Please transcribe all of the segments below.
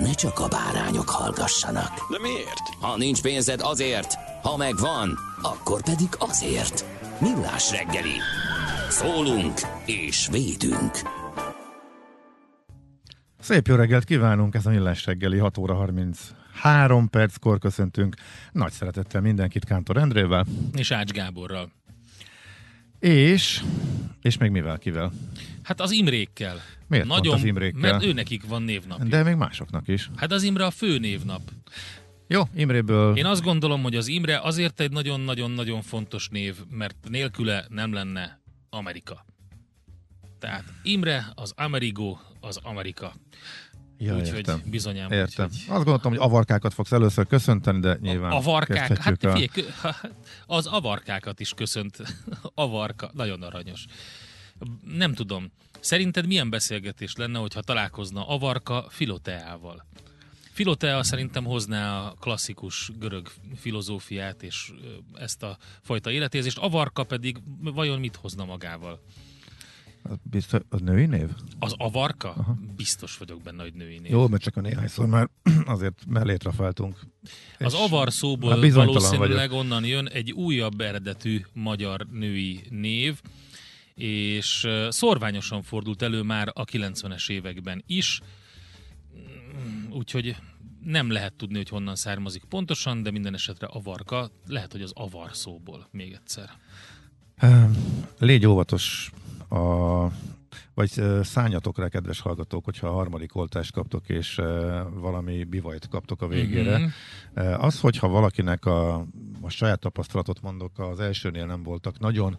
ne csak a bárányok hallgassanak. De miért? Ha nincs pénzed azért, ha megvan, akkor pedig azért. Millás reggeli. Szólunk és védünk. Szép jó reggelt kívánunk, ez a Millás reggeli 6 óra 33 perckor köszöntünk. Nagy szeretettel mindenkit Kántor Endrével. És Ács Gáborral. És, és még mivel, kivel? Hát az Imrékkel. Miért pont az Imrékkel? Mert ő nekik van névnapja. De még másoknak is. Hát az Imre a fő névnap. Jó, Imréből... Én azt gondolom, hogy az Imre azért egy nagyon-nagyon-nagyon fontos név, mert nélküle nem lenne Amerika. Tehát Imre, az Amerigo, az Amerika. Ja, Úgyhogy bizonyám. Értem. Úgyhogy... Azt gondoltam, hogy avarkákat fogsz először köszönteni, de nyilván Avarkák, hát el. figyelj, az avarkákat is köszönt. Avarka, nagyon aranyos. Nem tudom. Szerinted milyen beszélgetés lenne, hogyha találkozna Avarka Filoteával? Filotea szerintem hozná a klasszikus görög filozófiát és ezt a fajta életérzést, Avarka pedig vajon mit hozna magával? Az Biztos, az női név? Az Avarka? Aha. Biztos vagyok benne, hogy női név. Jó, mert csak a néhányszor már azért mellét rafáltunk. Az avar szóból valószínűleg vagyok. onnan jön egy újabb eredetű magyar női név, és szorványosan fordult elő már a 90-es években is, Mm, úgyhogy nem lehet tudni, hogy honnan származik pontosan, de minden esetre avarka, lehet, hogy az avar szóból még egyszer. Légy óvatos a vagy rá, kedves hallgatók, hogyha a harmadik oltást kaptok, és valami bivajt kaptok a végére. Mhm. Mm-hmm. Az, hogyha valakinek a, a saját tapasztalatot mondok, az elsőnél nem voltak nagyon,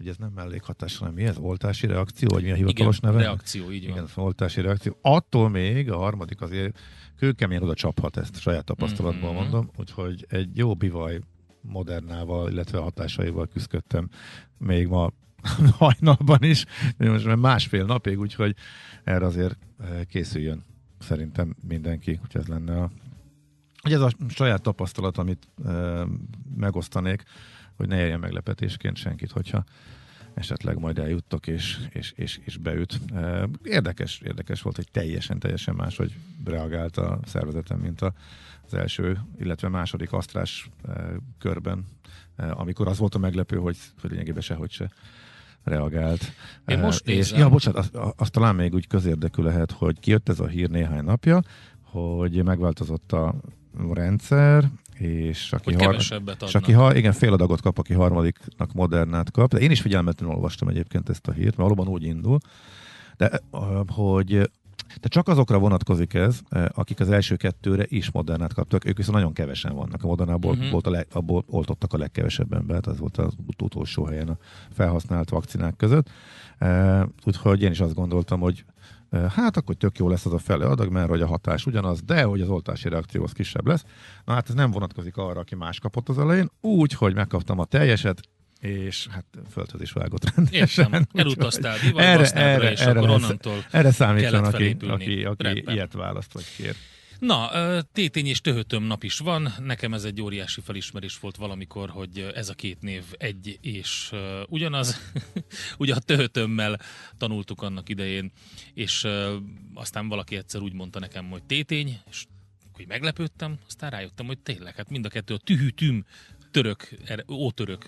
ugye ez nem mellékhatás, hanem mi ez? Oltási reakció, vagy mi a hivatalos Igen, neve? reakció, így van. Igen, oltási reakció. Attól még a harmadik azért kőkeményen oda csaphat ezt saját tapasztalatból Mhm. mondom, úgyhogy egy jó bivaj modernával, illetve hatásaival küzdöttem még ma hajnalban is, de most már másfél napig, úgyhogy erre azért eh, készüljön szerintem mindenki, hogy ez lenne a Ugye ez a saját tapasztalat, amit e, megosztanék, hogy ne érjen meglepetésként senkit, hogyha esetleg majd eljuttok és, és, és, és beüt. E, érdekes, érdekes volt, hogy teljesen, teljesen más, hogy reagált a szervezetem, mint a, az első, illetve második asztrás e, körben, e, amikor az volt a meglepő, hogy, hogy lényegében sehogy se reagált. Én most és, nézem. ja, bocsánat, az, az talán még úgy közérdekű lehet, hogy kijött ez a hír néhány napja, hogy megváltozott a rendszer, és aki, Hogy kevesebbet és aki ha, igen, fél adagot kap, aki harmadiknak modernát kap. De én is figyelmetlenül olvastam egyébként ezt a hírt, mert valóban úgy indul, de hogy de csak azokra vonatkozik ez, eh, akik az első kettőre is modernát kaptak, ők viszont nagyon kevesen vannak. A modernából Mhm. uh-huh. volt a leg, abból oltottak a legkevesebb embert, az volt az ut- utolsó helyen a felhasznált vakcinák között. Eh, Úgyhogy én is azt gondoltam, hogy eh, hát akkor tök jó lesz az a fele adag, mert hogy a hatás ugyanaz, de hogy az oltási reakció az kisebb lesz. Na hát ez nem vonatkozik arra, aki más kapott az elején, úgy, hogy megkaptam a teljeset, és hát földhöz is vágott rendesen. Értem, elutaztál divatbasznádra, és akkor lesz- onnantól erre számítson, aki, aki, aki Rendben. ilyet választ vagy kér. Na, tétény és töhötöm nap is van. Nekem ez egy óriási felismerés volt valamikor, hogy ez a két név egy és ugyanaz. Ugye a töhötömmel tanultuk annak idején, és ö, aztán valaki egyszer úgy mondta nekem, hogy tétény, és hogy meglepődtem, aztán rájöttem, hogy tényleg, hát mind a kettő a tühütüm török, er- ótörök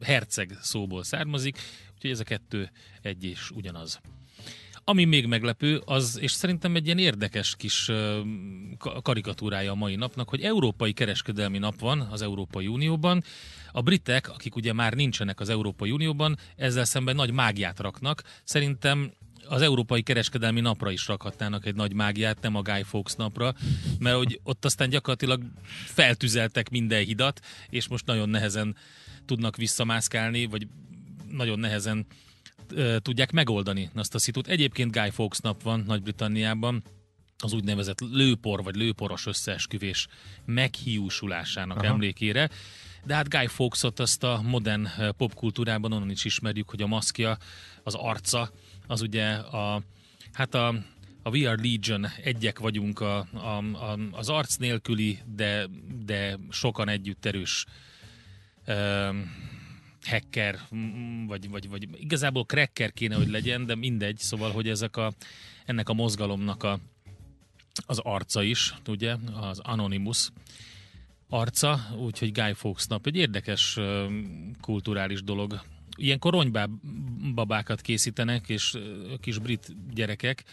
herceg szóból származik, úgyhogy ez a kettő egy és ugyanaz. Ami még meglepő, az, és szerintem egy ilyen érdekes kis karikatúrája a mai napnak, hogy Európai Kereskedelmi Nap van az Európai Unióban. A britek, akik ugye már nincsenek az Európai Unióban, ezzel szemben nagy mágiát raknak. Szerintem az Európai Kereskedelmi Napra is rakhatnának egy nagy mágiát, nem a Guy Fawkes napra, mert hogy ott aztán gyakorlatilag feltüzeltek minden hidat, és most nagyon nehezen tudnak visszamászkálni, vagy nagyon nehezen tudják megoldani azt a szitut. Egyébként Guy Fawkes nap van Nagy-Britanniában, az úgynevezett lőpor vagy lőporos összeesküvés meghiúsulásának Aha. emlékére. De hát Guy Fawkesot azt a modern popkultúrában onnan is ismerjük, hogy a maszkja, az arca, az ugye a, hát a, a We Are Legion egyek vagyunk a, a, a, az arc nélküli, de, de sokan együtt erős um, hacker, vagy, vagy, vagy igazából cracker kéne, hogy legyen, de mindegy, szóval, hogy ezek a, ennek a mozgalomnak a, az arca is, ugye, az Anonymous arca, úgyhogy Guy Fawkes nap. Egy érdekes kulturális dolog. Ilyenkor ronybabákat készítenek, és kis brit gyerekek,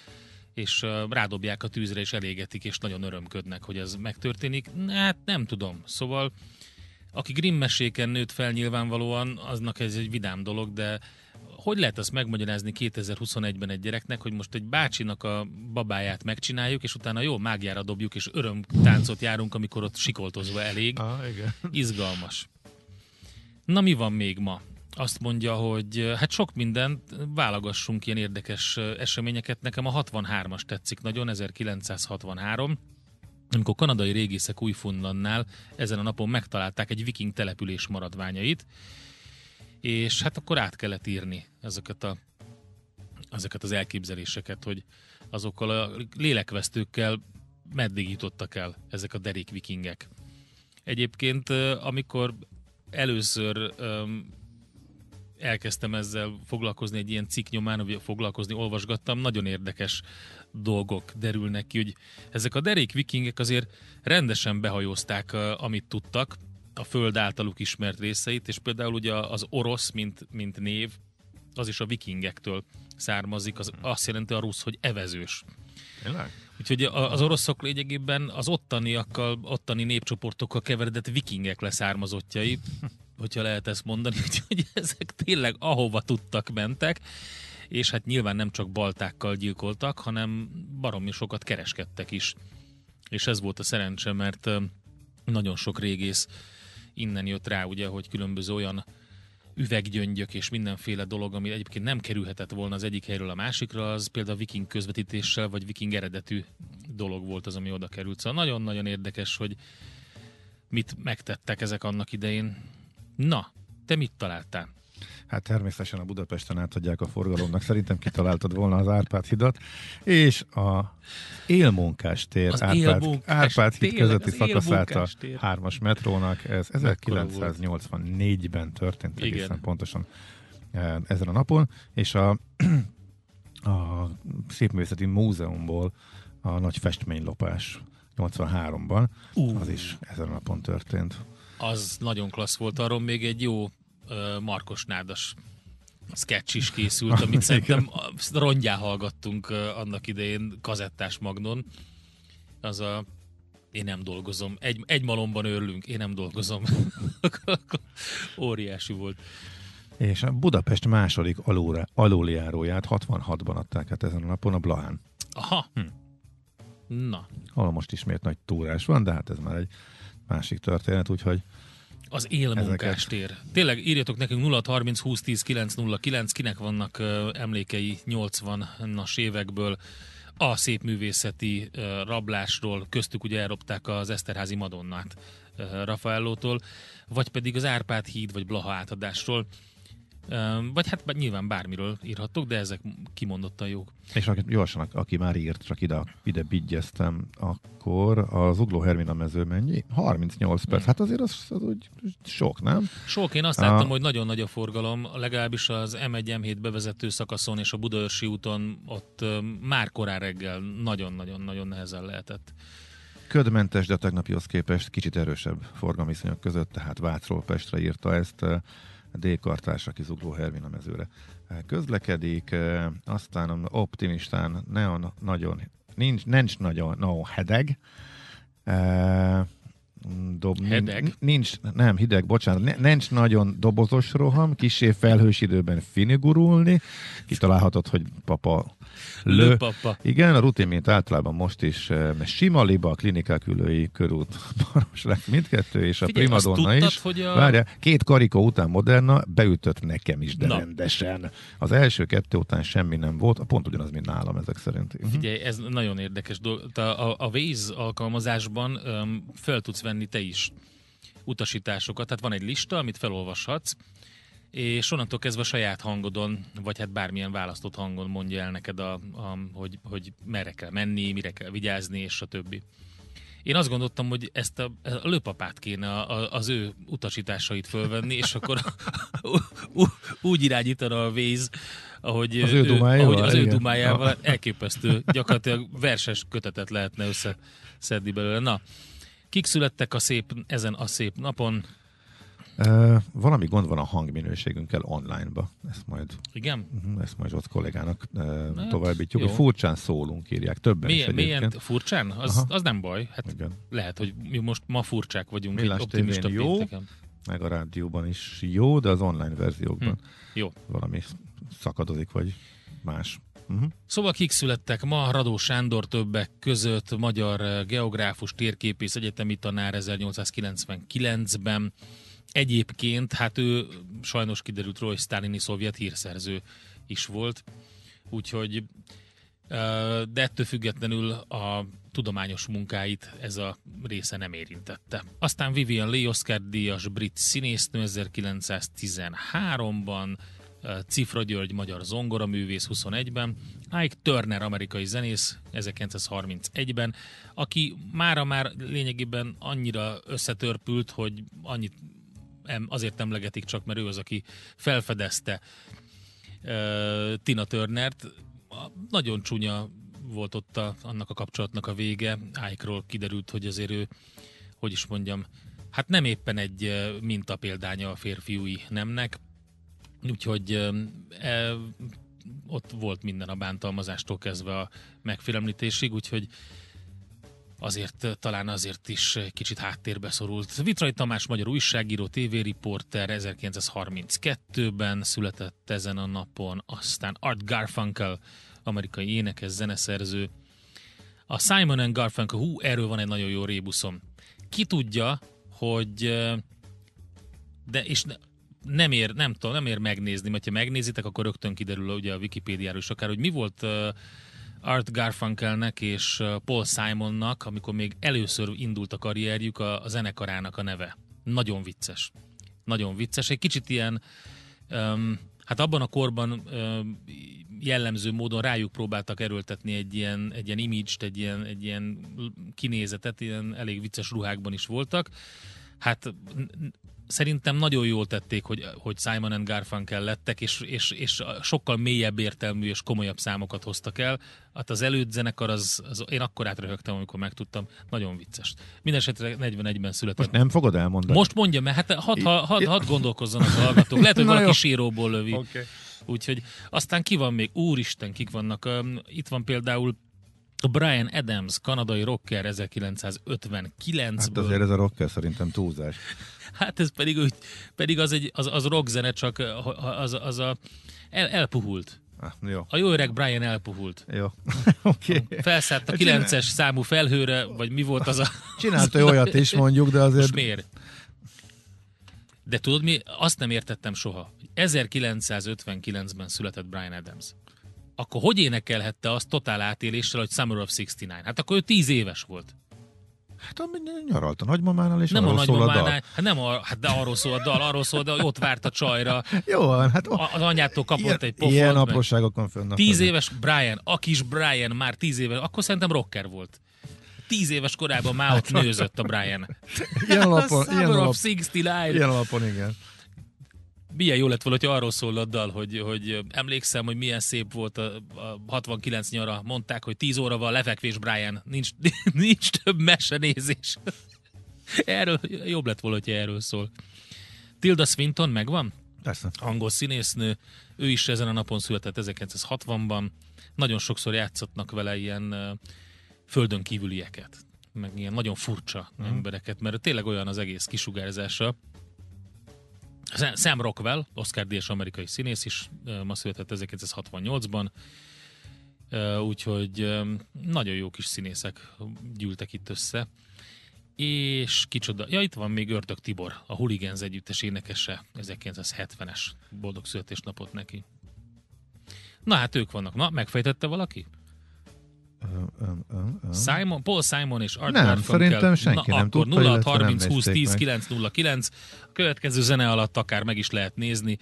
és rádobják a tűzre, és elégetik, és nagyon örömködnek, hogy ez megtörténik. Hát nem tudom. Szóval aki Grimm meséken nőtt fel nyilvánvalóan, aznak ez egy vidám dolog, de hogy lehet azt megmagyarázni 2021-ben egy gyereknek, hogy most egy bácsinak a babáját megcsináljuk, és utána jó mágiára dobjuk, és örömtáncot járunk, amikor ott sikoltozva elég. Ah, igen. Izgalmas. Na mi van még ma? Azt mondja, hogy hát sok mindent, válogassunk ilyen érdekes eseményeket. Nekem a 63-as tetszik nagyon, 1963 amikor kanadai régészek Újfundlannál ezen a napon megtalálták egy viking település maradványait, és hát akkor át kellett írni ezeket, a, ezeket az elképzeléseket, hogy azokkal a lélekvesztőkkel meddig jutottak el ezek a derék vikingek. Egyébként, amikor először elkezdtem ezzel foglalkozni egy ilyen cikk nyomán, vagy foglalkozni, olvasgattam, nagyon érdekes dolgok derülnek ki, hogy ezek a derék vikingek azért rendesen behajózták, amit tudtak, a föld általuk ismert részeit, és például ugye az orosz, mint, mint név, az is a vikingektől származik, az azt jelenti a rusz, hogy evezős. Tényleg? Úgyhogy az oroszok lényegében az ottaniakkal, ottani népcsoportokkal keveredett vikingek leszármazottjai, hogyha lehet ezt mondani, hogy ezek tényleg ahova tudtak mentek, és hát nyilván nem csak baltákkal gyilkoltak, hanem baromi sokat kereskedtek is. És ez volt a szerencse, mert nagyon sok régész innen jött rá, ugye, hogy különböző olyan üveggyöngyök és mindenféle dolog, ami egyébként nem kerülhetett volna az egyik helyről a másikra, az például viking közvetítéssel, vagy viking eredetű dolog volt az, ami oda került. Szóval nagyon-nagyon érdekes, hogy mit megtettek ezek annak idején. Na, te mit találtál? Hát természetesen a Budapesten átadják a forgalomnak. Szerintem kitaláltad volna az Árpád hidat, és a élmunkás tér Az Árpád, élmunkás, Árpád híd tényleg, közötti szakaszát a hármas metrónak. Ez Mekkora 1984-ben történt Igen. egészen pontosan eh, ezen a napon, és a, a Szépművészeti Múzeumból a nagy festménylopás 83-ban, Ú. az is ezen a napon történt. Az nagyon klassz volt, arról még egy jó Markos Nádas sketch is készült, amit szerintem rongyá hallgattunk annak idején kazettás magnon. Az a én nem dolgozom. Egy, egy malomban örülünk, én nem dolgozom. Óriási volt. És a Budapest második alulra, aluljáróját 66-ban adták át ezen a napon a Blahán. Aha. Hm. Na, ahol most ismét nagy túrás van, de hát ez már egy másik történet, úgyhogy az élmunkás Ezeket. tér. Tényleg írjatok nekünk 0 30 20 10 909, kinek vannak uh, emlékei 80-as évekből a szép művészeti uh, rablásról, köztük ugye elropták az Eszterházi Madonnát Raffaellótól, vagy pedig az Árpád híd, vagy Blaha átadásról, vagy hát nyilván bármiről írhattok, de ezek kimondottan jók. és aki, gyorsan, aki már írt, csak ide, ide bigyeztem, akkor az Ugló Hermina mező mennyi? 38 perc. Hát azért az, az úgy sok, nem? Sok, én azt A- láttam, hogy nagyon nagy a forgalom, legalábbis az M1-M7 bevezető szakaszon és a Budaörsi úton ott már korán reggel nagyon-nagyon-nagyon nehezen lehetett. Ködmentes, de a tegnapihoz képest kicsit erősebb forgalmiszonyok között, tehát Vácról Pestre írta ezt. D-kartás, aki Zugló Hermina mezőre közlekedik, eh, aztán optimistán neon nagyon, nincs, nincs nagyon, no, hedeg, Eh, dob, Hedeg? Nincs, nem, hideg, bocsánat, nincs nagyon dobozos roham, kisé felhős időben finigurulni, kitalálhatod, hogy papa lő. Lőpapa. Igen, a rutin, mint általában most is, eh, sima liba, a klinikák ülői körút, Marosleg mindkettő, és a Figyelj, primadonna tudtad, is. hogy a- Várjál, két karikó után Moderna beütött nekem is, de Na. rendesen. Az első kettő után semmi nem volt, pont ugyanaz, mint nálam ezek szerint. Figyelj, ez nagyon érdekes dolog. Te A, a Waze alkalmazásban um, fel tudsz venni te is utasításokat. Tehát van egy lista, amit felolvashatsz, és onnantól kezdve a saját hangodon, vagy hát bármilyen választott hangon mondja el neked, a, a, hogy, hogy merre kell menni, mire kell vigyázni, és a többi. Én azt gondoltam, hogy ezt a, a lőpapát kéne a, a, az ő utasításait fölvenni, és akkor úgy irányítana a Waze, ahogy Az ő dumájával, ahogy az ő dumájával elképesztő, gyakorlatilag verses kötetet lehetne összeszedni belőle. Na, kik születtek a szép, ezen a szép napon? Uh, valami gond van a hangminőségünkkel online-ba. Ezt majd, Igen? uh, ezt majd ott kollégának uh, Hát, továbbítjuk. jó. Hogy furcsán szólunk, írják. Többen is Milyen, egyébként. milyen furcsán? Az, Aha. az nem baj. Hát Igen. lehet, hogy mi most ma furcsák vagyunk. Millás egy optimista jó. pénteken. Meg a rádióban is jó, de az online verziókban Hm. Jó. valami szakadozik, vagy más. Uh-huh. Szóval kik születtek ma? Radó Sándor többek között, magyar eh, geográfus, térképész, egyetemi tanár 1899-ben. Egyébként, hát ő sajnos kiderült róla, hogy sztálini szovjet hírszerző is volt, úgyhogy eh, de ettől függetlenül a tudományos munkáit ez a része nem érintette. Aztán Vivian Leigh Oscar díjas brit színésznő 1913-ban, eh, Cifra György magyar zongoraművész 21-ben, Ike Turner amerikai zenész 1931-ben, aki mára már lényegében annyira összetörpült, hogy annyit azért emlegetik csak, mert ő az, aki felfedezte uh, Tina Turnert. Nagyon csúnya volt ott a, annak a kapcsolatnak a vége. Ike-ról kiderült, hogy azért ő, hogy is mondjam, hát nem éppen egy uh, mintapéldánya a férfiúi nemnek, úgyhogy e, ott volt minden a bántalmazástól kezdve a megfélemlítésig, úgyhogy azért talán azért is kicsit háttérbe szorult. Vitrai Tamás magyar újságíró, tévériporter 1932-ben született ezen a napon, aztán Art Garfunkel, amerikai énekes, zeneszerző. A Simon and Garfunkel, hú, erről van egy nagyon jó rébuszom. Ki tudja, hogy de és nem ér, nem tudom, nem ér megnézni, mert ha megnézitek, akkor rögtön kiderül ugye a Wikipédiáról is akár, hogy mi volt uh, Art Garfunkelnek és Paul Simonnak, amikor még először indult a karrierjük, a, a zenekarának a neve. Nagyon vicces. Nagyon vicces. Egy kicsit ilyen, um, hát abban a korban um, jellemző módon rájuk próbáltak erőltetni egy ilyen, egy ilyen image-t, egy ilyen, egy ilyen kinézetet, ilyen elég vicces ruhákban is voltak. Hát szerintem nagyon jól tették, hogy, hogy Simon and Garfunkel lettek, és, és, és sokkal mélyebb értelmű és komolyabb számokat hoztak el. Hát az előtt zenekar, az, az én akkor átröhögtem, amikor megtudtam, nagyon vicces. Mindenesetre 41-ben született. Most nem fogod elmondani? Most mondja, mert hát hadd had, had, had gondolkozzanak a hallgatók. Lehet, hogy valaki jó. síróból lövi. Oké. Úgyhogy aztán ki van még? Úristen, kik vannak? Itt van például Brian Adams, kanadai rocker 1959-ből. Hát azért ez a rocker szerintem túlzás. Hát ez pedig, úgy, pedig az, egy, az, az rockzene, csak uh, az, az a, el, elpuhult. Ah, jó. A jó öreg Brian elpuhult. Jó. Okay. Felszállt a Hát 9-es számú felhőre, vagy mi volt az a... Csinált ő olyat is mondjuk, de azért... Most miért? De tudod mi? Azt nem értettem soha. 1959-ben született Brian Adams. Akkor hogy énekelhette azt totál átéléssel, hogy Summer of 69? Hát akkor ő 10 éves volt. Hát nyaralt a nagymamánál, és Nem a arról szól a dal. hát nem a, hát de arról szól a dal, arról szól, de ott várt a csajra, Jó van, hát a- az anyától kapott ilyen, egy pofont. ilyen apróságokon fönn. Tíz éves Brian, a kis Brian már tíz éves, akkor szerintem rocker volt. Tíz éves korában már ott nőzött a Brian. Ilyen alapon, ilyen, alap, of 69. ilyen alapon, igen. Milyen jó lett volna, hogy arról szól a dal, hogy, hogy emlékszem, hogy milyen szép volt a, a 69 nyara. Mondták, hogy 10 óra van lefekvés, Brian. Nincs, nincs több mesenézés. Erről jobb lett volna, hogyha erről szól. Tilda Swinton megvan? Persze. angol színésznő, ő is ezen a napon született 1960-ban, nagyon sokszor játszatnak vele ilyen földön kívülieket, meg ilyen nagyon furcsa Mhm. embereket, mert tényleg olyan az egész kisugárzása. Sam- Rockwell, Oscar díjas amerikai színész is, ma született 1968-ban, Ö, úgyhogy nagyon jó kis színészek gyűltek itt össze. És kicsoda, ja itt van még Ördög Tibor, a Hooligans együttes énekese, 1970-es boldog születésnapot neki. Na hát ők vannak. Na, megfejtette valaki? Simon, Paul Simon és Art Nem, Garfunkel. szerintem senki Na, nem akkor tudta, 0 illetve nem 30 20 nézték 10 meg. 9 0 9. A következő zene alatt akár meg is lehet nézni,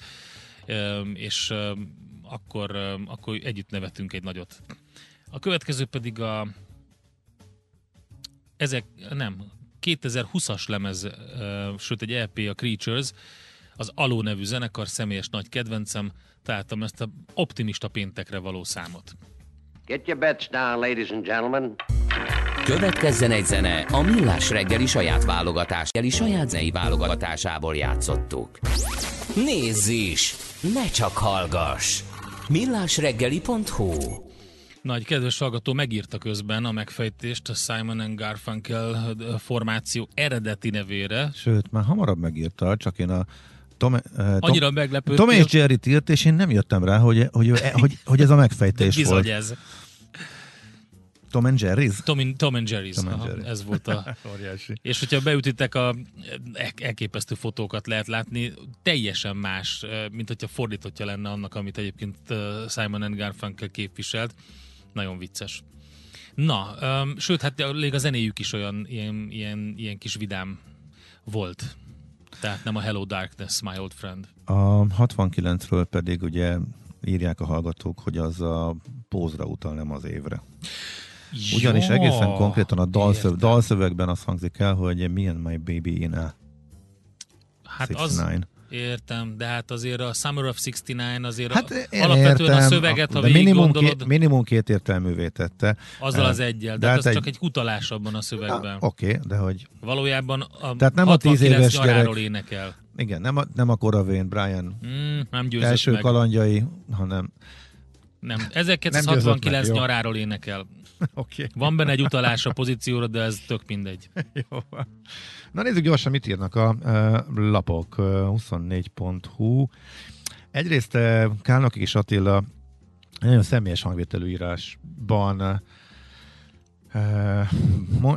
és akkor, akkor együtt nevetünk egy nagyot. A következő pedig a ezek, nem, 2020-as lemez, sőt egy EP, a Creatures, az Aló nevű zenekar, személyes nagy kedvencem, találtam ezt a optimista péntekre való számot. Get your bets down, ladies and gentlemen. Következzen egy zene a Millás reggeli saját válogatás, saját zenei válogatásából játszottuk. Nézz is! Ne csak hallgass! millásreggeli.hu Nagy kedves hallgató megírta közben a megfejtést a Simon and Garfunkel formáció eredeti nevére. Sőt, már hamarabb megírta, csak én a Tom, eh, Tom, Annyira meglepődtél. Tom és Jerry írt, és én nem jöttem rá, hogy, hogy, hogy, hogy, hogy ez a megfejtés Bizony volt. ez. Tom and Jerry's? Tom, in, Tom and Jerry's. Tom and Aha, Jerry. ez volt a... Óriási. És hogyha beütitek a el- elképesztő fotókat lehet látni, teljesen más, eh, mint hogyha fordítottja lenne annak, amit egyébként eh, Simon and Garfunkel képviselt. Nagyon vicces. Na, um, sőt, hát még a zenéjük is olyan ilyen, ilyen, ilyen kis vidám volt. Tehát nem a Hello Darkness, my old friend. A 69-ről pedig ugye írják a hallgatók, hogy az a pózra utal, nem az évre. Ugyanis Ja, egészen konkrétan a dalszöv, dalszövegben az hangzik el, hogy and my baby in a Hát 69. az, értem, de hát azért a Summer of 69 azért Hát a, én alapvetően értem, a szöveget, ha végig minimum, gondolod, két, minimum két értelművé tette. azzal az egyel, de, hát az egy- csak egy utalás abban a szövegben. Oké, okay, de hogy Valójában a Tehát nem a 10 69 éves gyerek- énekel. igen, nem a, nem a Coravén Brian Mm, nem első meg. kalandjai, hanem Nem. Nem 1969 győzött meg, nyaráról énekel. oké. Van benne egy utalás a pozícióra, de ez tök mindegy. Jó. Na nézzük gyorsan, mit írnak a uh, lapok. Uh, 24.hu Egyrészt uh, Kálnokik és Attila nagyon személyes hangvételű írásban uh,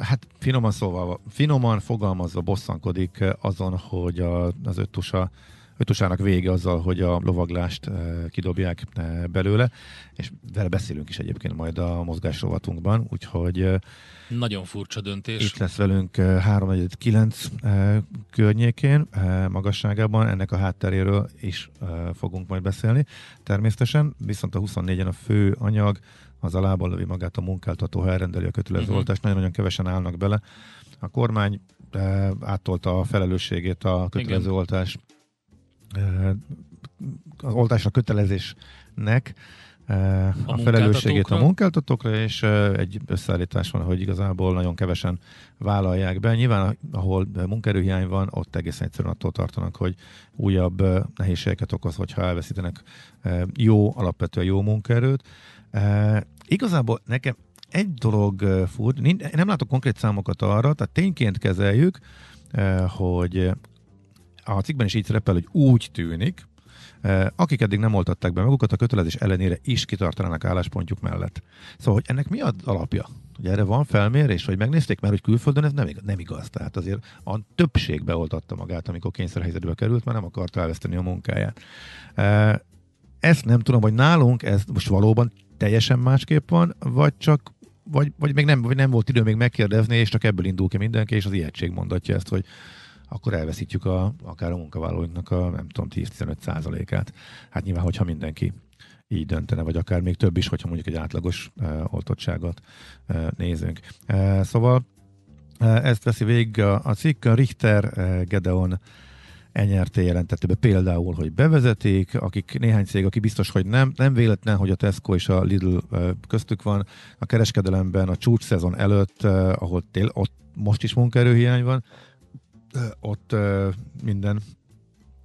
hát finoman szóval, finoman fogalmazva bosszankodik azon, hogy a, az öttusa ötusának vége azzal, hogy a lovaglást uh, kidobják uh, belőle, és vele beszélünk is egyébként majd a mozgásrovatunkban, úgyhogy uh, Nagyon furcsa döntés. itt lesz velünk eh, 349 eh, környékén, eh, magasságában, ennek a hátteréről is eh, fogunk majd beszélni természetesen, viszont a 24-en a fő anyag az a lábbal lövi magát a munkáltató, ha elrendeli a kötelező oltást, nagyon-nagyon kevesen állnak bele. A kormány eh, áttolta a felelősségét a kötelező Igen. oltás eh, az oltásra kötelezésnek a, a felelősségét a munkáltatókra? és egy összeállítás van, hogy igazából nagyon kevesen vállalják be. Nyilván, ahol munkaerőhiány van, ott egészen egyszerűen attól tartanak, hogy újabb eh, nehézségeket okoz, hogyha elveszítenek jó, alapvetően jó munkaerőt. Igazából nekem egy dolog nin- nem látok konkrét számokat arra, tehát tényként kezeljük, hogy a cikkben is így szerepel, hogy úgy tűnik, eh, akik eddig nem oltatták be magukat, a kötelezés ellenére is kitartanának álláspontjuk mellett. Szóval, hogy ennek mi az alapja? Hogy erre van felmérés, hogy megnézték, mert hogy külföldön ez nem igaz, nem igaz. Tehát azért a többség beoltatta magát, amikor kényszerhelyzetbe került, mert nem akarta elveszteni a munkáját. Eh, Ezt nem tudom, hogy nálunk ez most valóban teljesen másképp van, vagy csak vagy, vagy még nem, vagy nem volt idő még megkérdezni, és csak ebből indul ki mindenki, és az ijegység mondatja ezt, hogy akkor elveszítjük a, akár a munkavállalóinknak a nem tudom 10-15 százalékát. Hát nyilván, hogyha mindenki így döntene, vagy akár még több is, hogyha mondjuk egy átlagos uh, oltottságot uh, nézünk. Uh, szóval uh, ezt veszi végig a, a cikk, a Richter uh, Gedeon NRT jelentette be például, hogy bevezetik, akik néhány cég, aki biztos, hogy nem, nem véletlen, hogy a Tesco és a Lidl köztük van, a kereskedelemben a csúcs szezon előtt, ahol tél, ott most is munkaerőhiány van, ott minden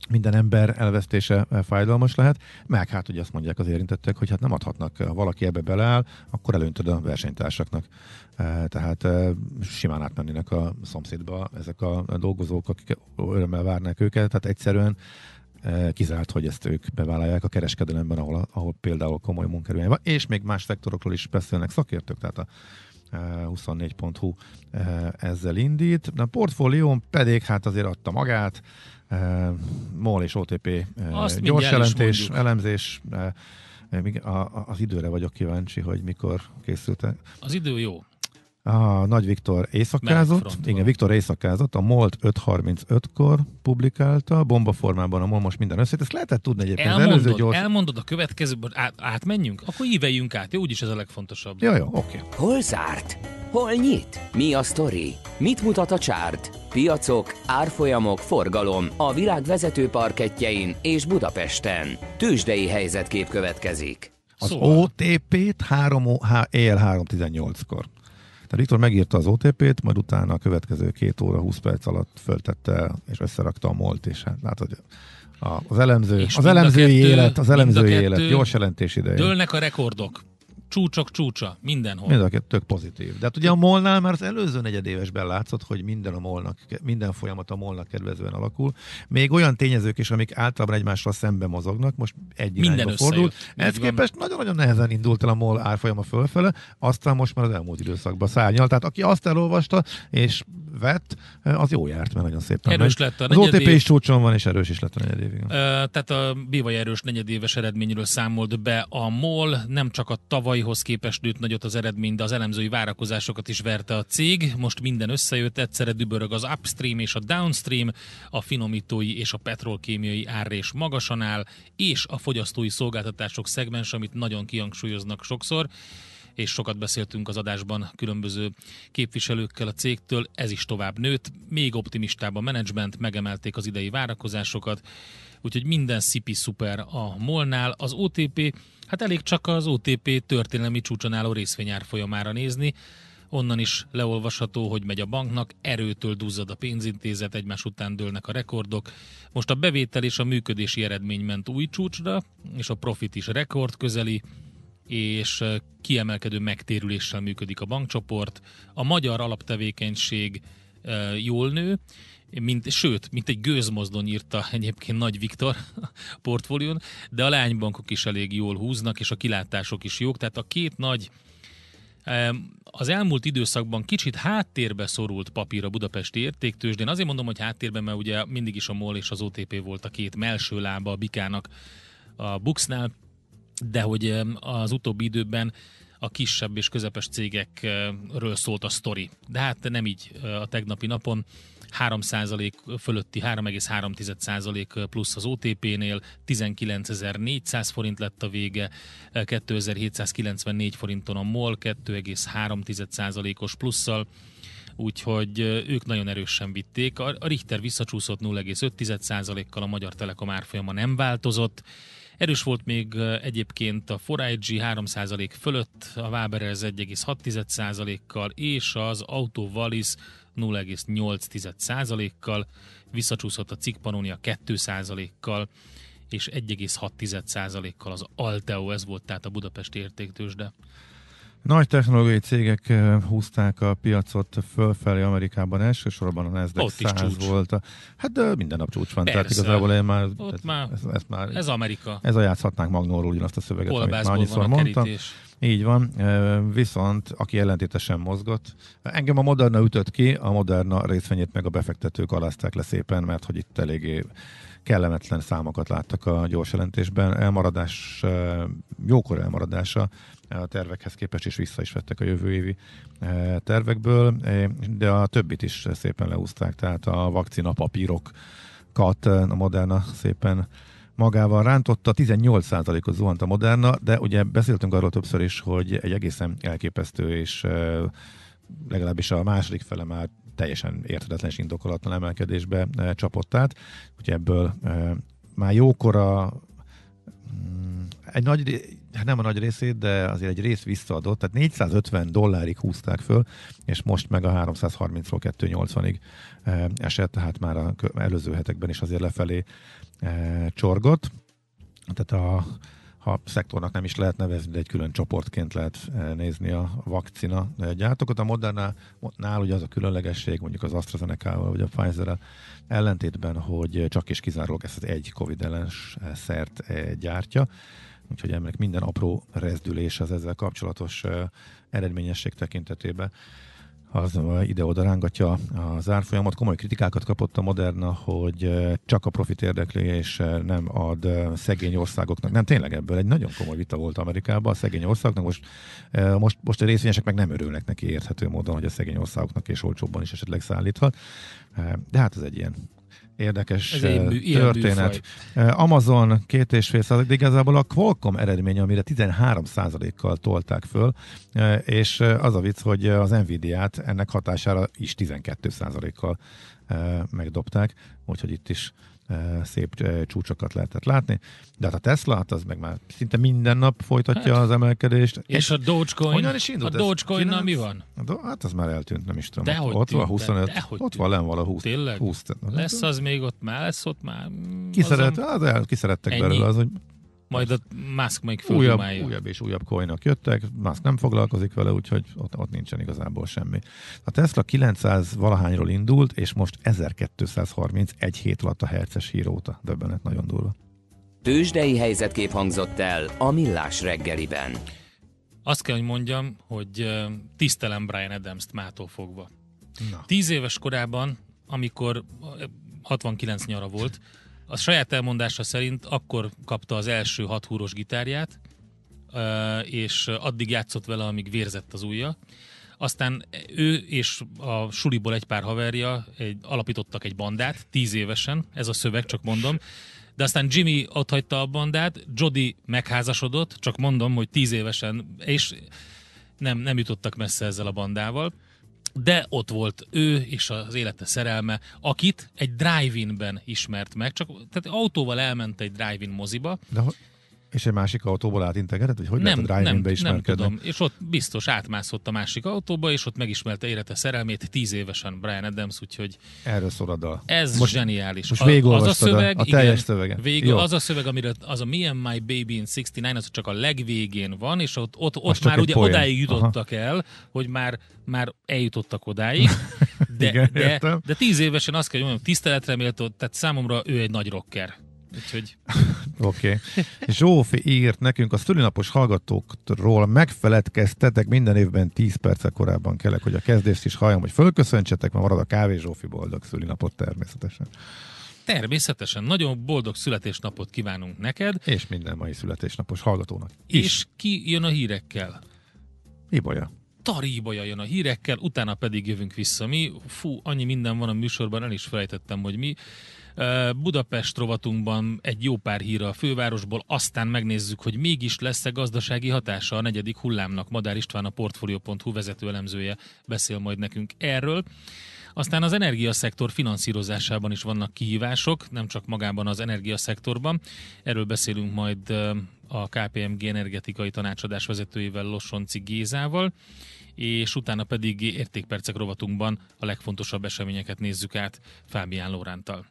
minden ember elvesztése fájdalmas lehet, meg hát ugye azt mondják az érintettek, hogy hát nem adhatnak, ha valaki ebbe beleáll, akkor előntöd a versenytársaknak. Eh, Tehát eh, simán átmennének a szomszédba ezek a dolgozók, akik örömmel várnák őket, tehát egyszerűen kizárt, hogy ezt ők bevállalják a kereskedelemben, ahol, ahol például komoly munkerőny van, és még más szektorokról is beszélnek szakértők, tehát a 24.hu eh, ezzel indít. A portfólión pedig hát azért adta magát, eh, MOL és OTP eh, Azt gyors jelentés, elemzés, az időre vagyok kíváncsi, hogy mikor készültek. Az idő jó. A Nagy Viktor éjszakázott, igen. Viktor éjszakázott, a MOLT 5.35-kor publikálta, bomba formában a MOL most minden összét, ezt lehetett tudni egyébként. az előző Elmondod, gyors... elmondod a következőből, át, átmenjünk? Akkor íveljünk át, jó? Úgyis ez a legfontosabb. Ja, jó, oké. Hol zárt? Hol nyit? Mi a sztori? Mit mutat a csárt? Piacok, árfolyamok, forgalom a világ vezető parketjein és Budapesten. Tősdei helyzetkép következik. Az Szóval. OTP-t 3, ó- há- éjjel 3.18-kor. Tehát Viktor megírta az OTP-t, majd utána a következő két óra 20 perc alatt föltette és összerakta a MOLT, és hát látod, az elemző, És az elemzői kettő- élet, az elemzői élet, gyors jelentés ideje. Dőlnek a rekordok. Csúcsok csúcsa, mindenhol. Mind a kettő tök pozitív. De hát ugye a molnál már az előző negyedévesben látszott, hogy minden a molnak, minden folyamat a molnak kedvezően alakul. Még olyan tényezők is, amik általában egymással szembe mozognak, most egy Minden. Így Ez képest nagyon-nagyon nehezen indult el a MOL árfolyama fölfele, aztán most már az elmúlt időszakban szárnyal. Tehát aki azt elolvasta és vett, az jó járt, mert nagyon szépen Erős megy. lett a Az OTP is csúcson van, és erős is lett a negyedév. igen. Ö, Tehát a Bivaj erős negyedéves eredményről számolt be a MOL, nem csak a tavalyhoz képest nőtt nagyot az eredmény, de az elemzői várakozásokat is verte a cég. Most minden összejött, egyszerre dübörög az upstream és a downstream, a finomítói és a petrolkémiai árrés magasan áll, és a fogyasztói szolgáltatások szegmens, amit nagyon kihangsúlyoznak sokszor és sokat beszéltünk az adásban különböző képviselőkkel a cégtől, ez is tovább nőtt, még optimistább a menedzsment, megemelték az idei várakozásokat, úgyhogy minden szipi szuper a Molnál. Az OTP, hát elég csak az OTP történelmi csúcson álló részvényár folyamára nézni, onnan is leolvasható, hogy megy a banknak, erőtől duzzad a pénzintézet, egymás után dőlnek a rekordok. Most a bevétel és a működési eredmény ment új csúcsra, és a profit is rekord közeli, és kiemelkedő megtérüléssel működik a bankcsoport. A magyar alaptevékenység jól nő, mint, sőt, mint egy gőzmozdony írta egyébként Nagy Viktor portfólión, de a lánybankok is elég jól húznak, és a kilátások is jók, tehát a két nagy Az elmúlt időszakban kicsit háttérbe szorult papír a budapesti értéktősdén. Azért mondom, hogy háttérben, mert ugye mindig is a MOL és az OTP volt a két melső lába a bikának a Buxnál, de hogy az utóbbi időben a kisebb és közepes cégekről szólt a sztori. De hát nem így a tegnapi napon. 3% fölötti, 3,3% plusz az OTP-nél, 19.400 forint lett a vége, 2794 forinton a MOL, 2,3%-os plusszal, úgyhogy ők nagyon erősen vitték. A Richter visszacsúszott 0,5%-kal, a Magyar Telekom árfolyama nem változott. Erős volt még egyébként a 4IG 3% fölött, a Waberers 1,6%-kal, és az Auto Wallis 0,8%-kal, visszacsúszott a Cikk Pannonia 2%-kal, és 1,6%-kal az Alteo, ez volt tehát a budapesti értéktősde. Nagy technológiai cégek eh, húzták a piacot fölfelé Amerikában, elsősorban a Nasdaq Ott is 100 csúcs. volt. A, hát de minden nap csúcs van, tehát Persze. igazából én már, Ott ez, már- ez, ez, már Ez Amerika. ez a játszhatnánk Magnóról ugyanazt a szöveget, amit már annyiszor mondtam. kerítés. Így van, viszont aki ellentétesen mozgott, engem a Moderna ütött ki, a Moderna részvényét meg a befektetők alázták le szépen, mert hogy itt eléggé kellemetlen számokat láttak a gyors jelentésben. Elmaradás, jókor elmaradása a tervekhez képest is vissza is vettek a jövő évi tervekből, de a többit is szépen leúzták, tehát a vakcina papírokat a Moderna szépen magával rántotta, 18%-ot zuhant a Moderna, de ugye beszéltünk arról többször is, hogy egy egészen elképesztő és legalábbis a második fele már teljesen érthetetlen és indokolatlan emelkedésbe csapott át. Ugye ebből már jókora mm, egy nagy, hát nem a nagy részét, de azért egy részt visszaadott, tehát 450 dollárig húzták föl, és most meg a 330-ról 280-ig eh, esett, tehát már a előző hetekben is azért lefelé eh, csorgott. Tehát a, ha szektornak nem is lehet nevezni, de egy külön csoportként lehet eh, nézni a vakcina gyártókat. A Modernánál ugye az a különlegesség, mondjuk az AstraZeneca-val vagy a Pfizer-rel ellentétben, hogy csak és kizárólag ezt az egy Covid ellenes szert gyártja, úgyhogy ennek minden apró rezdülés az ezzel kapcsolatos eredményesség tekintetében az ide-oda rángatja az árfolyamot. Komoly kritikákat kapott a Moderna, hogy csak a profit érdekli, és nem ad szegény országoknak. Nem, tényleg ebből egy nagyon komoly vita volt Amerikában. A szegény országoknak most, most, most a részvényesek meg nem örülnek neki érthető módon, hogy a szegény országoknak és olcsóbban is esetleg szállíthat. De hát ez egy ilyen érdekes Ez ilyen történet. Eh, Amazon két és fél százalék, de igazából a Qualcomm eredménye, amire 13 százalékkal tolták föl, és az a vicc, hogy az Nvidia-t ennek hatására is 12 százalékkal megdobták, úgyhogy itt is szép csúcsokat lehetett látni. De hát a Tesla, hát az meg már szinte minden nap folytatja Hát. az emelkedést. És a Dogecoin, is a indult ez? Dogecoinnal mi van? Do- Hát az már eltűnt, nem is tudom. Dehogy ott van tűnt el, 25, dehogy ott tűnt. van len vala 20. Tényleg? 20 Lesz az még ott már, lesz ott már. mm, Ki szeret, azon- hát el, kiszerettek Ennyi? belőle az, hogy Majd a Musk még újabb, újabb és újabb coinok jöttek, Musk nem foglalkozik vele, úgyhogy ott, ott nincsen igazából semmi. A Tesla 900 valahányról indult, és most 1230 egy hét alatt a herces hír óta. Döbbenet, nagyon durva. Tőzsdei helyzetkép hangzott el a Millás reggeliben. Azt kell, hogy mondjam, hogy tisztelem Brian Adams-t mától fogva. Na. Tíz éves korában, amikor ö, 69 nyara volt, a saját elmondása szerint akkor kapta az első hat húros gitárját, és addig játszott vele, amíg vérzett az ujja. Aztán ő és a suliból egy pár haverja egy, alapítottak egy bandát, tíz évesen, ez a szöveg, csak mondom. De aztán Jimmy ott hagyta a bandát, Jody megházasodott, csak mondom, hogy tíz évesen, és nem, nem jutottak messze ezzel a bandával. De ott volt ő és az élete szerelme, akit egy drive-inben ismert meg, csak tehát autóval elment egy drive-in moziba, De, és egy másik autóból átintegetett, hogy hogy nem, lehet a nem, drive-inbe nem ismerkedni? tudom. És ott biztos átmászott a másik autóba, és ott megismerte élete szerelmét tíz évesen Brian Adams, úgyhogy Erről szól a dal. ez most, zseniális. most A- az a végigolvastad a- szöveg, a teljes igen, szöveget. Jó. az a szöveg, amire az a Me and My Baby in 69, az csak a legvégén van, és ott, ott, ott már ugye poén. odáig jutottak el, hogy már, már eljutottak odáig, de, Igen, de, értem. de tíz évesen azt kell hogy mondjam, tiszteletre méltó, tehát számomra ő egy nagy rocker. Úgyhogy Oké. Okay. Zsófi írt nekünk a szülinapos hallgatókról megfeledkeztetek, minden évben 10 perccel korábban kellek, hogy a kezdést is halljam, hogy fölköszöntsetek, mert marad a kávé Zsófi boldog szülinapot természetesen. természetesen nagyon boldog születésnapot kívánunk neked, És minden mai születésnapos hallgatónak is. és ki jön a hírekkel? Ibolya. Taríbaja jön a hírekkel, utána pedig jövünk vissza mi. Fú, annyi minden van a műsorban, el is felejtettem, hogy mi. Budapest rovatunkban egy jó pár hír a fővárosból, aztán megnézzük, hogy mégis lesz-e gazdasági hatása a negyedik hullámnak. Madár István, a Portfolio.hu vezető elemzője beszél majd nekünk erről. Aztán az energiaszektor finanszírozásában is vannak kihívások, nem csak magában az energiaszektorban. Erről beszélünk majd a KPMG energetikai tanácsadás vezetőjével Lossonci Gézával, és utána pedig értékpercek rovatunkban a legfontosabb eseményeket nézzük át Fábián Lórántal.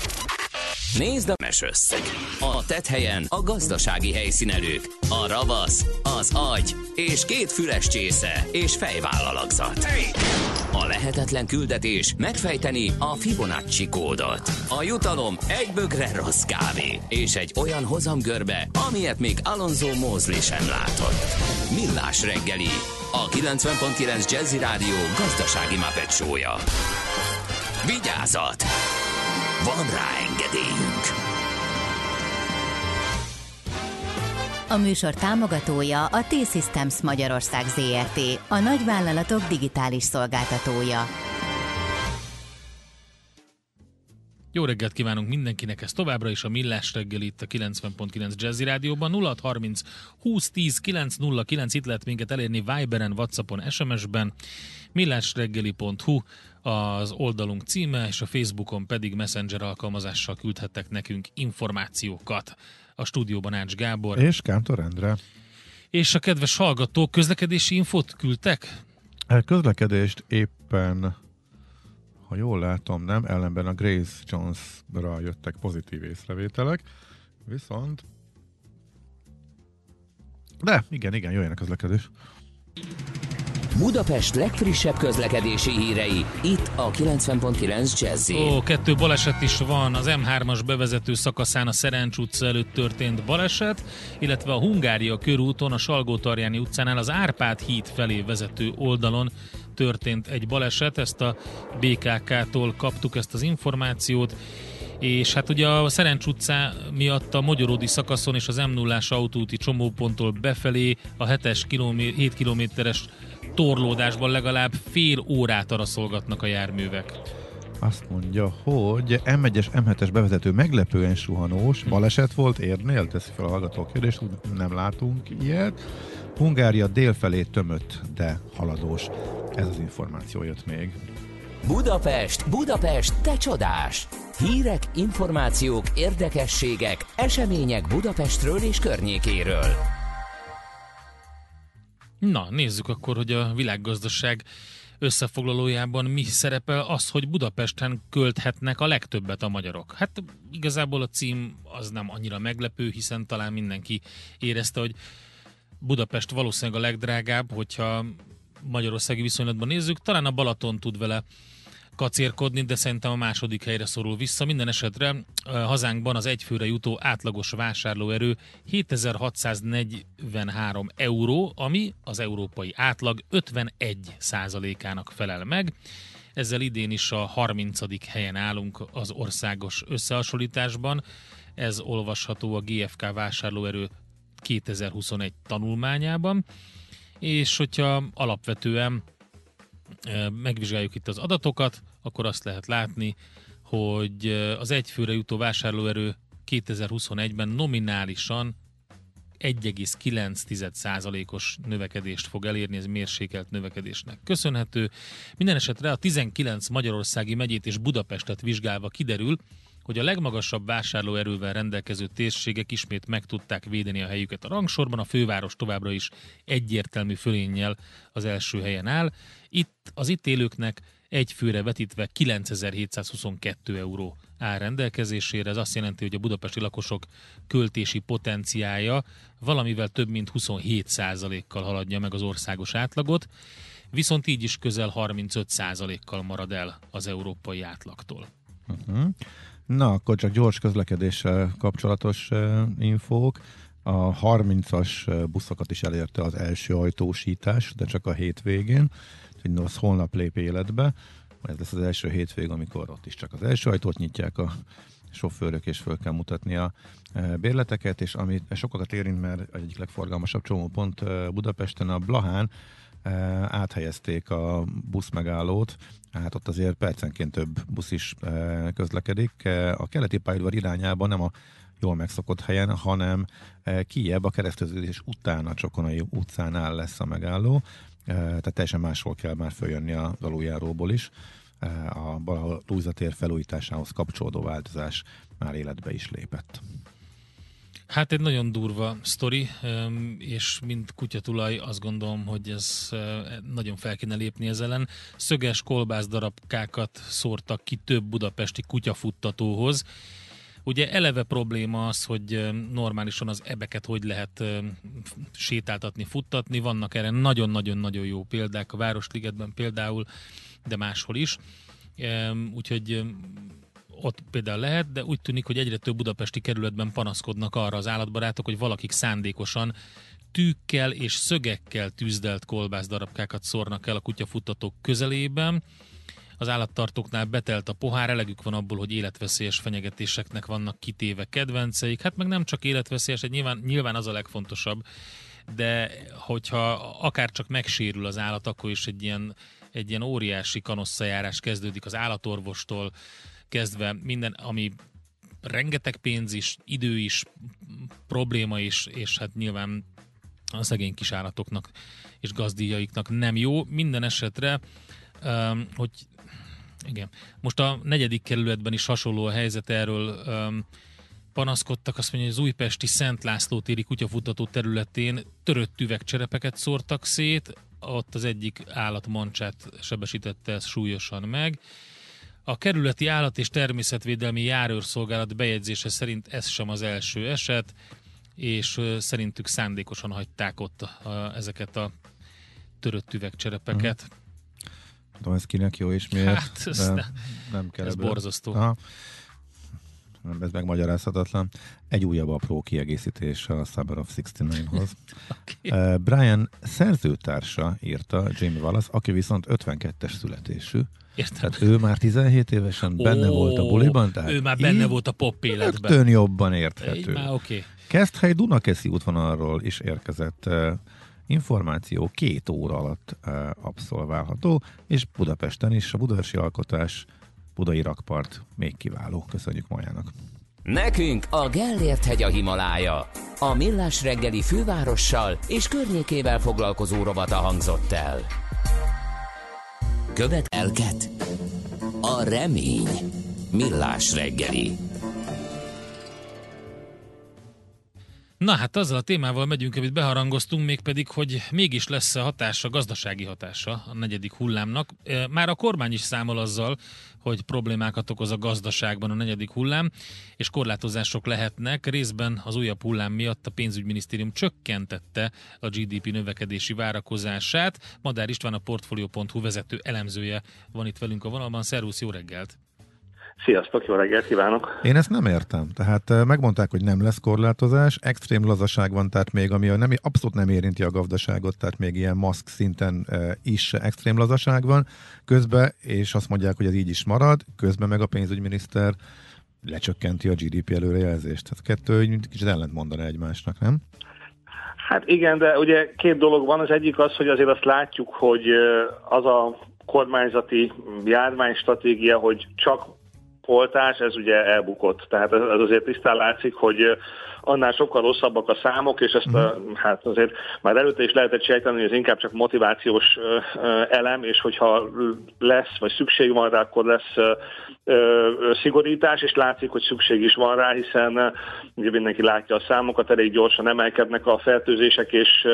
Nézd a mes összeg! A tethelyen a gazdasági helyszínelők, a ravasz, az agy és két füles csésze és fejvállalakzat. A lehetetlen küldetés megfejteni a Fibonacci kódot. A jutalom egy bögre rossz kávé és egy olyan hozamgörbe, amilyet még Alonso Mosley sem látott. Millás reggeli, a 90.9 Jazzy Rádió gazdasági mapetsója. Vigyázat! Van rá engedélyünk! A műsor támogatója a T-Systems Magyarország ZRT, a nagyvállalatok digitális szolgáltatója. Jó reggelt kívánunk mindenkinek, ez továbbra is a Millás reggel itt a 90.9 Jazzy Rádióban. 0630 2010 909 itt lehet minket elérni Viberen, Whatsappon, SMS-ben, millásreggeli.hu az oldalunk címe, és a Facebookon pedig Messenger alkalmazással küldhettek nekünk információkat. A stúdióban Ács Gábor. És Kántor Endre. És a kedves hallgatók közlekedési infót küldtek? A közlekedést éppen, ha jól látom, nem, ellenben a Grace Jones-ra jöttek pozitív észrevételek, viszont de, igen, igen, jöjjön a közlekedés. Budapest legfrissebb közlekedési hírei, itt a 90.9 jazz Ó, kettő baleset is van. Az M3-as bevezető szakaszán a Szerencs utca előtt történt baleset, illetve a Hungária körúton a salgó utcánál az Árpád híd felé vezető oldalon történt egy baleset. Ezt a BKK-tól kaptuk ezt az információt és hát ugye a Szerencs utcá miatt a Magyaródi szakaszon és az m 0 autóti csomóponttól befelé a 7 kilomé- 7 kilométeres torlódásban legalább fél órát araszolgatnak a járművek. Azt mondja, hogy M1-es, M7-es bevezető meglepően suhanós, baleset volt, érnél? Teszi fel a hallgató kérdést, nem látunk ilyet. Hungária délfelé tömött, de haladós. Ez az információ jött még. Budapest, Budapest, te csodás! Hírek, információk, érdekességek, események Budapestről és környékéről. Na, nézzük akkor, hogy a világgazdaság összefoglalójában mi szerepel az, hogy Budapesten költhetnek a legtöbbet a magyarok. Hát igazából a cím az nem annyira meglepő, hiszen talán mindenki érezte, hogy Budapest valószínűleg a legdrágább, hogyha magyarországi viszonylatban nézzük, talán a Balaton tud vele kacérkodni, de szerintem a második helyre szorul vissza. Minden esetre hazánkban az egyfőre jutó átlagos vásárlóerő 7643 euró, ami az európai átlag 51 százalékának felel meg. Ezzel idén is a 30. helyen állunk az országos összehasonlításban. Ez olvasható a GFK vásárlóerő 2021 tanulmányában. És hogyha alapvetően megvizsgáljuk itt az adatokat, akkor azt lehet látni, hogy az egyfőre jutó vásárlóerő 2021-ben nominálisan 1,9%-os növekedést fog elérni, ez mérsékelt növekedésnek köszönhető. Minden esetre a 19 magyarországi megyét és Budapestet vizsgálva kiderül, hogy a legmagasabb vásárlóerővel rendelkező térségek ismét meg tudták védeni a helyüket a rangsorban, a főváros továbbra is egyértelmű fölénnyel az első helyen áll. Itt az itt élőknek egy főre vetítve 9722 euró áll rendelkezésére. Ez azt jelenti, hogy a budapesti lakosok költési potenciája valamivel több mint 27 kal haladja meg az országos átlagot, viszont így is közel 35 kal marad el az európai átlagtól. Uh-huh. Na, akkor csak gyors közlekedéssel kapcsolatos infók. A 30-as buszokat is elérte az első ajtósítás, de csak a hétvégén hogy az holnap lép életbe. Ez lesz az első hétvég, amikor ott is csak az első ajtót nyitják a sofőrök, és föl kell mutatni a bérleteket, és ami sokakat érint, mert egyik legforgalmasabb csomópont Budapesten a Blahán áthelyezték a buszmegállót, hát ott azért percenként több busz is közlekedik. A keleti pályaudvar irányában nem a jól megszokott helyen, hanem kiebb a kereszteződés után a Csokonai utcánál lesz a megálló tehát teljesen máshol kell már följönni a aluljáróból is. A Balaha Lúza tér felújításához kapcsolódó változás már életbe is lépett. Hát egy nagyon durva sztori, és mint kutyatulaj azt gondolom, hogy ez nagyon fel kéne lépni ez ellen. Szöges kolbász darabkákat szórtak ki több budapesti kutyafuttatóhoz, Ugye eleve probléma az, hogy normálisan az ebeket hogy lehet sétáltatni, futtatni. Vannak erre nagyon-nagyon-nagyon jó példák, a Városligetben például, de máshol is. Úgyhogy ott például lehet, de úgy tűnik, hogy egyre több budapesti kerületben panaszkodnak arra az állatbarátok, hogy valakik szándékosan tűkkel és szögekkel tűzdelt kolbász darabkákat szórnak el a kutyafuttatók közelében, az állattartóknál betelt a pohár, elegük van abból, hogy életveszélyes fenyegetéseknek vannak kitéve kedvenceik. Hát meg nem csak életveszélyes, nyilván, nyilván az a legfontosabb, de hogyha akár csak megsérül az állat, akkor is egy ilyen, egy ilyen óriási kanosszajárás kezdődik az állatorvostól, kezdve minden, ami rengeteg pénz is, idő is, probléma is, és hát nyilván a szegény kis állatoknak és gazdíjaiknak nem jó. Minden esetre, hogy Igen. Most a negyedik kerületben is hasonló a helyzet, erről panaszkodtak, azt mondja, hogy az újpesti Szent László téri kutyafutató területén törött üvegcserepeket szórtak szét, ott az egyik állat mancsát sebesítette ez súlyosan meg. A kerületi állat és természetvédelmi járőrszolgálat bejegyzése szerint ez sem az első eset, és szerintük szándékosan hagyták ott a, ezeket a törött üvegcserepeket. Hmm tudom, ez kinek jó és miért. Hát, ez, de nem kell ez ebből. borzasztó. Aha. Ez megmagyarázhatatlan. Egy újabb apró kiegészítés a Summer of 69-hoz. okay. Brian szerzőtársa írta, Jamie Wallace, aki viszont 52-es születésű. Értem. Tehát ő már 17 évesen oh, benne volt a buliban. Tehát ő már benne volt a pop életben. Rögtön jobban érthető. Már okay. Keszthely Dunakeszi útvonalról is érkezett információ két óra alatt abszolválható, és Budapesten is a Budapesti Alkotás Budai Rakpart még kiváló. Köszönjük Majának! Nekünk a Gellért hegy a Himalája. A Millás reggeli fővárossal és környékével foglalkozó rovata hangzott el. Követ elket. A remény. Millás reggeli. Na hát azzal a témával megyünk, amit beharangoztunk, mégpedig, hogy mégis lesz a hatása, gazdasági hatása a negyedik hullámnak. Már a kormány is számol azzal, hogy problémákat okoz a gazdaságban a negyedik hullám, és korlátozások lehetnek. Részben az újabb hullám miatt a pénzügyminisztérium csökkentette a GDP növekedési várakozását. Madár István a Portfolio.hu vezető elemzője van itt velünk a vonalban. Szervusz, jó reggelt! Sziasztok, jó reggelt kívánok! Én ezt nem értem. Tehát megmondták, hogy nem lesz korlátozás, extrém lazaság van, tehát még ami nem, abszolút nem érinti a gazdaságot, tehát még ilyen maszk szinten is extrém lazaság van közben, és azt mondják, hogy ez így is marad, közben meg a pénzügyminiszter lecsökkenti a GDP előrejelzést. Tehát kettő kicsit ellent mondani egymásnak, nem? Hát igen, de ugye két dolog van. Az egyik az, hogy azért azt látjuk, hogy az a kormányzati járványstratégia, hogy csak oltás, ez ugye elbukott. Tehát ez, ez azért tisztán látszik, hogy annál sokkal rosszabbak a számok, és ezt a, mhm. hát azért már előtte is lehetett sejteni, hogy ez inkább csak motivációs elem, és hogyha lesz, vagy szükség van rá, akkor lesz szigorítás, és látszik, hogy szükség is van rá, hiszen ugye mindenki látja a számokat, elég gyorsan emelkednek a fertőzések, és,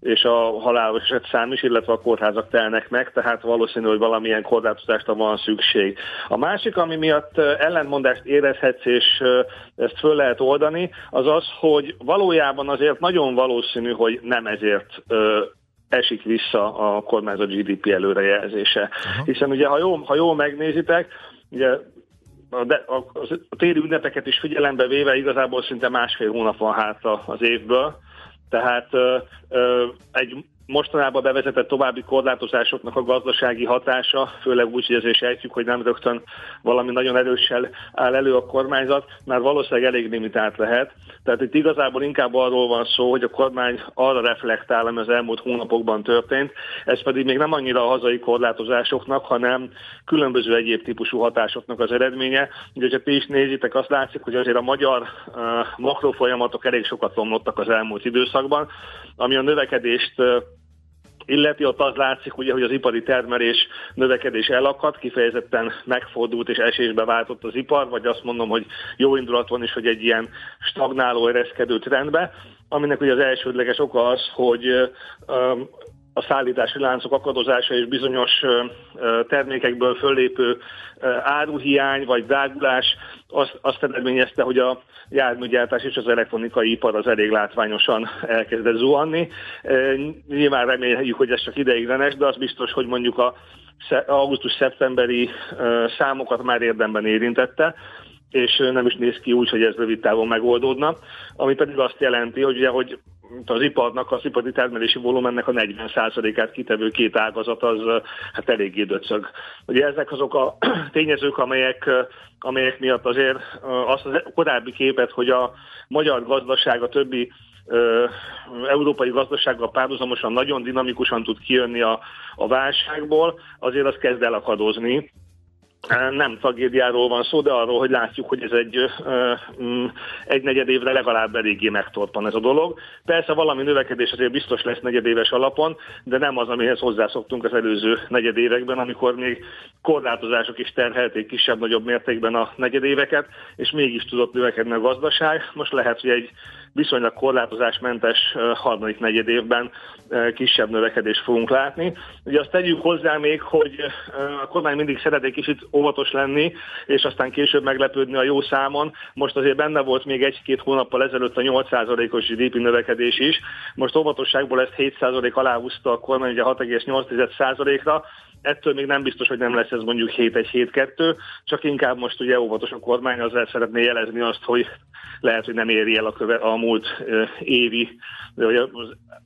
és a halálos eset szám is, illetve a kórházak telnek meg, tehát valószínű, hogy valamilyen korlátozásra van szükség. A másik, ami miatt ellentmondást érezhetsz, és ezt föl lehet oldani, az az, hogy valójában azért nagyon valószínű, hogy nem ezért esik vissza a kormányzat GDP előrejelzése. Aha. Hiszen ugye, ha jól, ha jól megnézitek, ugye a, de, a, a téli ünnepeket is figyelembe véve igazából szinte másfél hónap van hátra az évből, tehát ö, ö, egy mostanában bevezetett további korlátozásoknak a gazdasági hatása, főleg úgy, hogy ezért sejtjük, hogy nem rögtön valami nagyon erőssel áll elő a kormányzat, már valószínűleg elég limitált lehet. Tehát itt igazából inkább arról van szó, hogy a kormány arra reflektál, ami az elmúlt hónapokban történt, ez pedig még nem annyira a hazai korlátozásoknak, hanem különböző egyéb típusú hatásoknak az eredménye. Ugye, ha ti is nézitek, azt látszik, hogy azért a magyar uh, makrofolyamatok elég sokat romlottak az elmúlt időszakban, ami a növekedést uh, illeti, ott az látszik, ugye, hogy az ipari termelés növekedés elakadt, kifejezetten megfordult és esésbe váltott az ipar, vagy azt mondom, hogy jó indulat van is, hogy egy ilyen stagnáló, ereszkedő trendbe, aminek ugye az elsődleges oka az, hogy a szállítási láncok akadozása és bizonyos termékekből föllépő áruhiány vagy drágulás azt, azt eredményezte, hogy a járműgyártás és az elektronikai ipar az elég látványosan elkezdett zuhanni. Nyilván reméljük, hogy ez csak ideiglenes, de az biztos, hogy mondjuk a augusztus-szeptemberi számokat már érdemben érintette és nem is néz ki úgy, hogy ez rövid távon megoldódna, ami pedig azt jelenti, hogy, ugye, hogy az iparnak, az ipari termelési volumennek a 40%-át kitevő két ágazat az hát eléggé döcög. Ugye ezek azok a tényezők, amelyek, amelyek miatt azért azt az korábbi képet, hogy a magyar gazdaság a többi európai gazdasággal párhuzamosan nagyon dinamikusan tud kijönni a, a válságból, azért az kezd elakadozni nem tragédiáról van szó, de arról, hogy látjuk, hogy ez egy, mm, egy negyed évre legalább eléggé megtorpan ez a dolog. Persze valami növekedés azért biztos lesz negyedéves alapon, de nem az, amihez hozzászoktunk az előző negyedévekben, amikor még korlátozások is terhelték kisebb-nagyobb mértékben a negyedéveket, és mégis tudott növekedni a gazdaság. Most lehet, hogy egy viszonylag korlátozásmentes harmadik negyed évben kisebb növekedést fogunk látni. Ugye azt tegyük hozzá még, hogy a kormány mindig szeret egy kicsit óvatos lenni, és aztán később meglepődni a jó számon. Most azért benne volt még egy-két hónappal ezelőtt a 8%-os GDP növekedés is. Most óvatosságból ezt 7% alá húzta a kormány, ugye 6,8%-ra, ettől még nem biztos, hogy nem lesz ez mondjuk 7-1-7-2, csak inkább most ugye óvatos a kormány, azzal szeretné jelezni azt, hogy lehet, hogy nem éri el a, köve, a múlt évi, vagy a,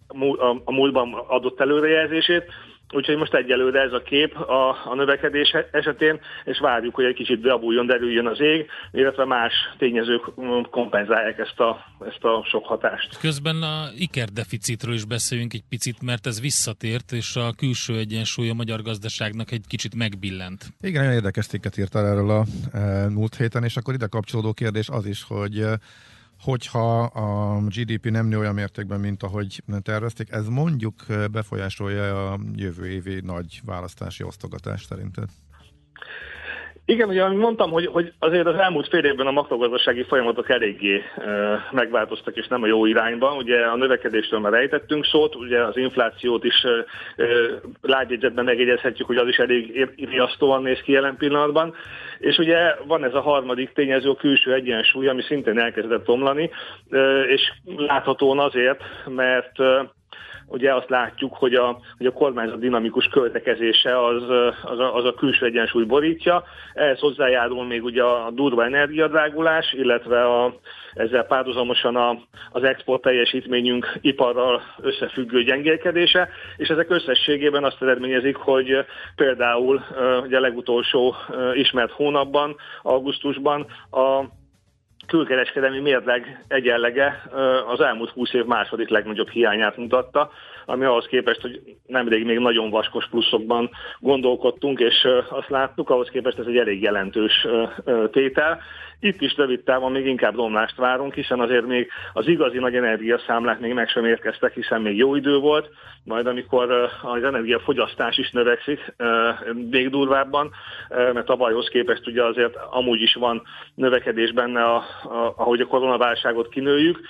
a, a múltban adott előrejelzését. Úgyhogy most egyelőre ez a kép a, a növekedés esetén, és várjuk, hogy egy kicsit beabuljon, derüljön az ég, illetve más tényezők kompenzálják ezt a, ezt a sok hatást. Közben a ikerdeficitről is beszéljünk egy picit, mert ez visszatért, és a külső egyensúly a magyar gazdaságnak egy kicsit megbillent. Igen, nagyon érdekes cikket írtál erről a e, múlt héten, és akkor ide kapcsolódó kérdés az is, hogy e, hogyha a GDP nem nő olyan mértékben, mint ahogy tervezték, ez mondjuk befolyásolja a jövő évi nagy választási osztogatást szerinted? Igen, ugye mondtam, hogy, hogy azért az elmúlt fél évben a makrogazdasági folyamatok eléggé e, megváltoztak, és nem a jó irányba. Ugye a növekedésről már rejtettünk szót, ugye az inflációt is e, lábjegyzetben megjegyezhetjük, hogy az is elég riasztóan néz ki jelen pillanatban. És ugye van ez a harmadik tényező, a külső egyensúly, ami szintén elkezdett omlani, e, és láthatóan azért, mert ugye azt látjuk, hogy a, hogy a kormányzat dinamikus költekezése az, az, a, az a külső egyensúly borítja. Ehhez hozzájárul még ugye a durva energiadrágulás, illetve a, ezzel párhuzamosan a, az export teljesítményünk iparral összefüggő gyengélkedése, és ezek összességében azt eredményezik, hogy például ugye a legutolsó ismert hónapban, augusztusban a külkereskedelmi mérleg egyenlege az elmúlt 20 év második legnagyobb hiányát mutatta, ami ahhoz képest, hogy nemrég még nagyon vaskos pluszokban gondolkodtunk, és azt láttuk, ahhoz képest ez egy elég jelentős tétel. Itt is rövid távon még inkább romlást várunk, hiszen azért még az igazi nagy energiaszámlák még meg sem érkeztek, hiszen még jó idő volt, majd amikor az energiafogyasztás is növekszik még durvábban, mert a bajhoz képest ugye azért amúgy is van növekedés benne, a, a, ahogy a koronaválságot kinőjük,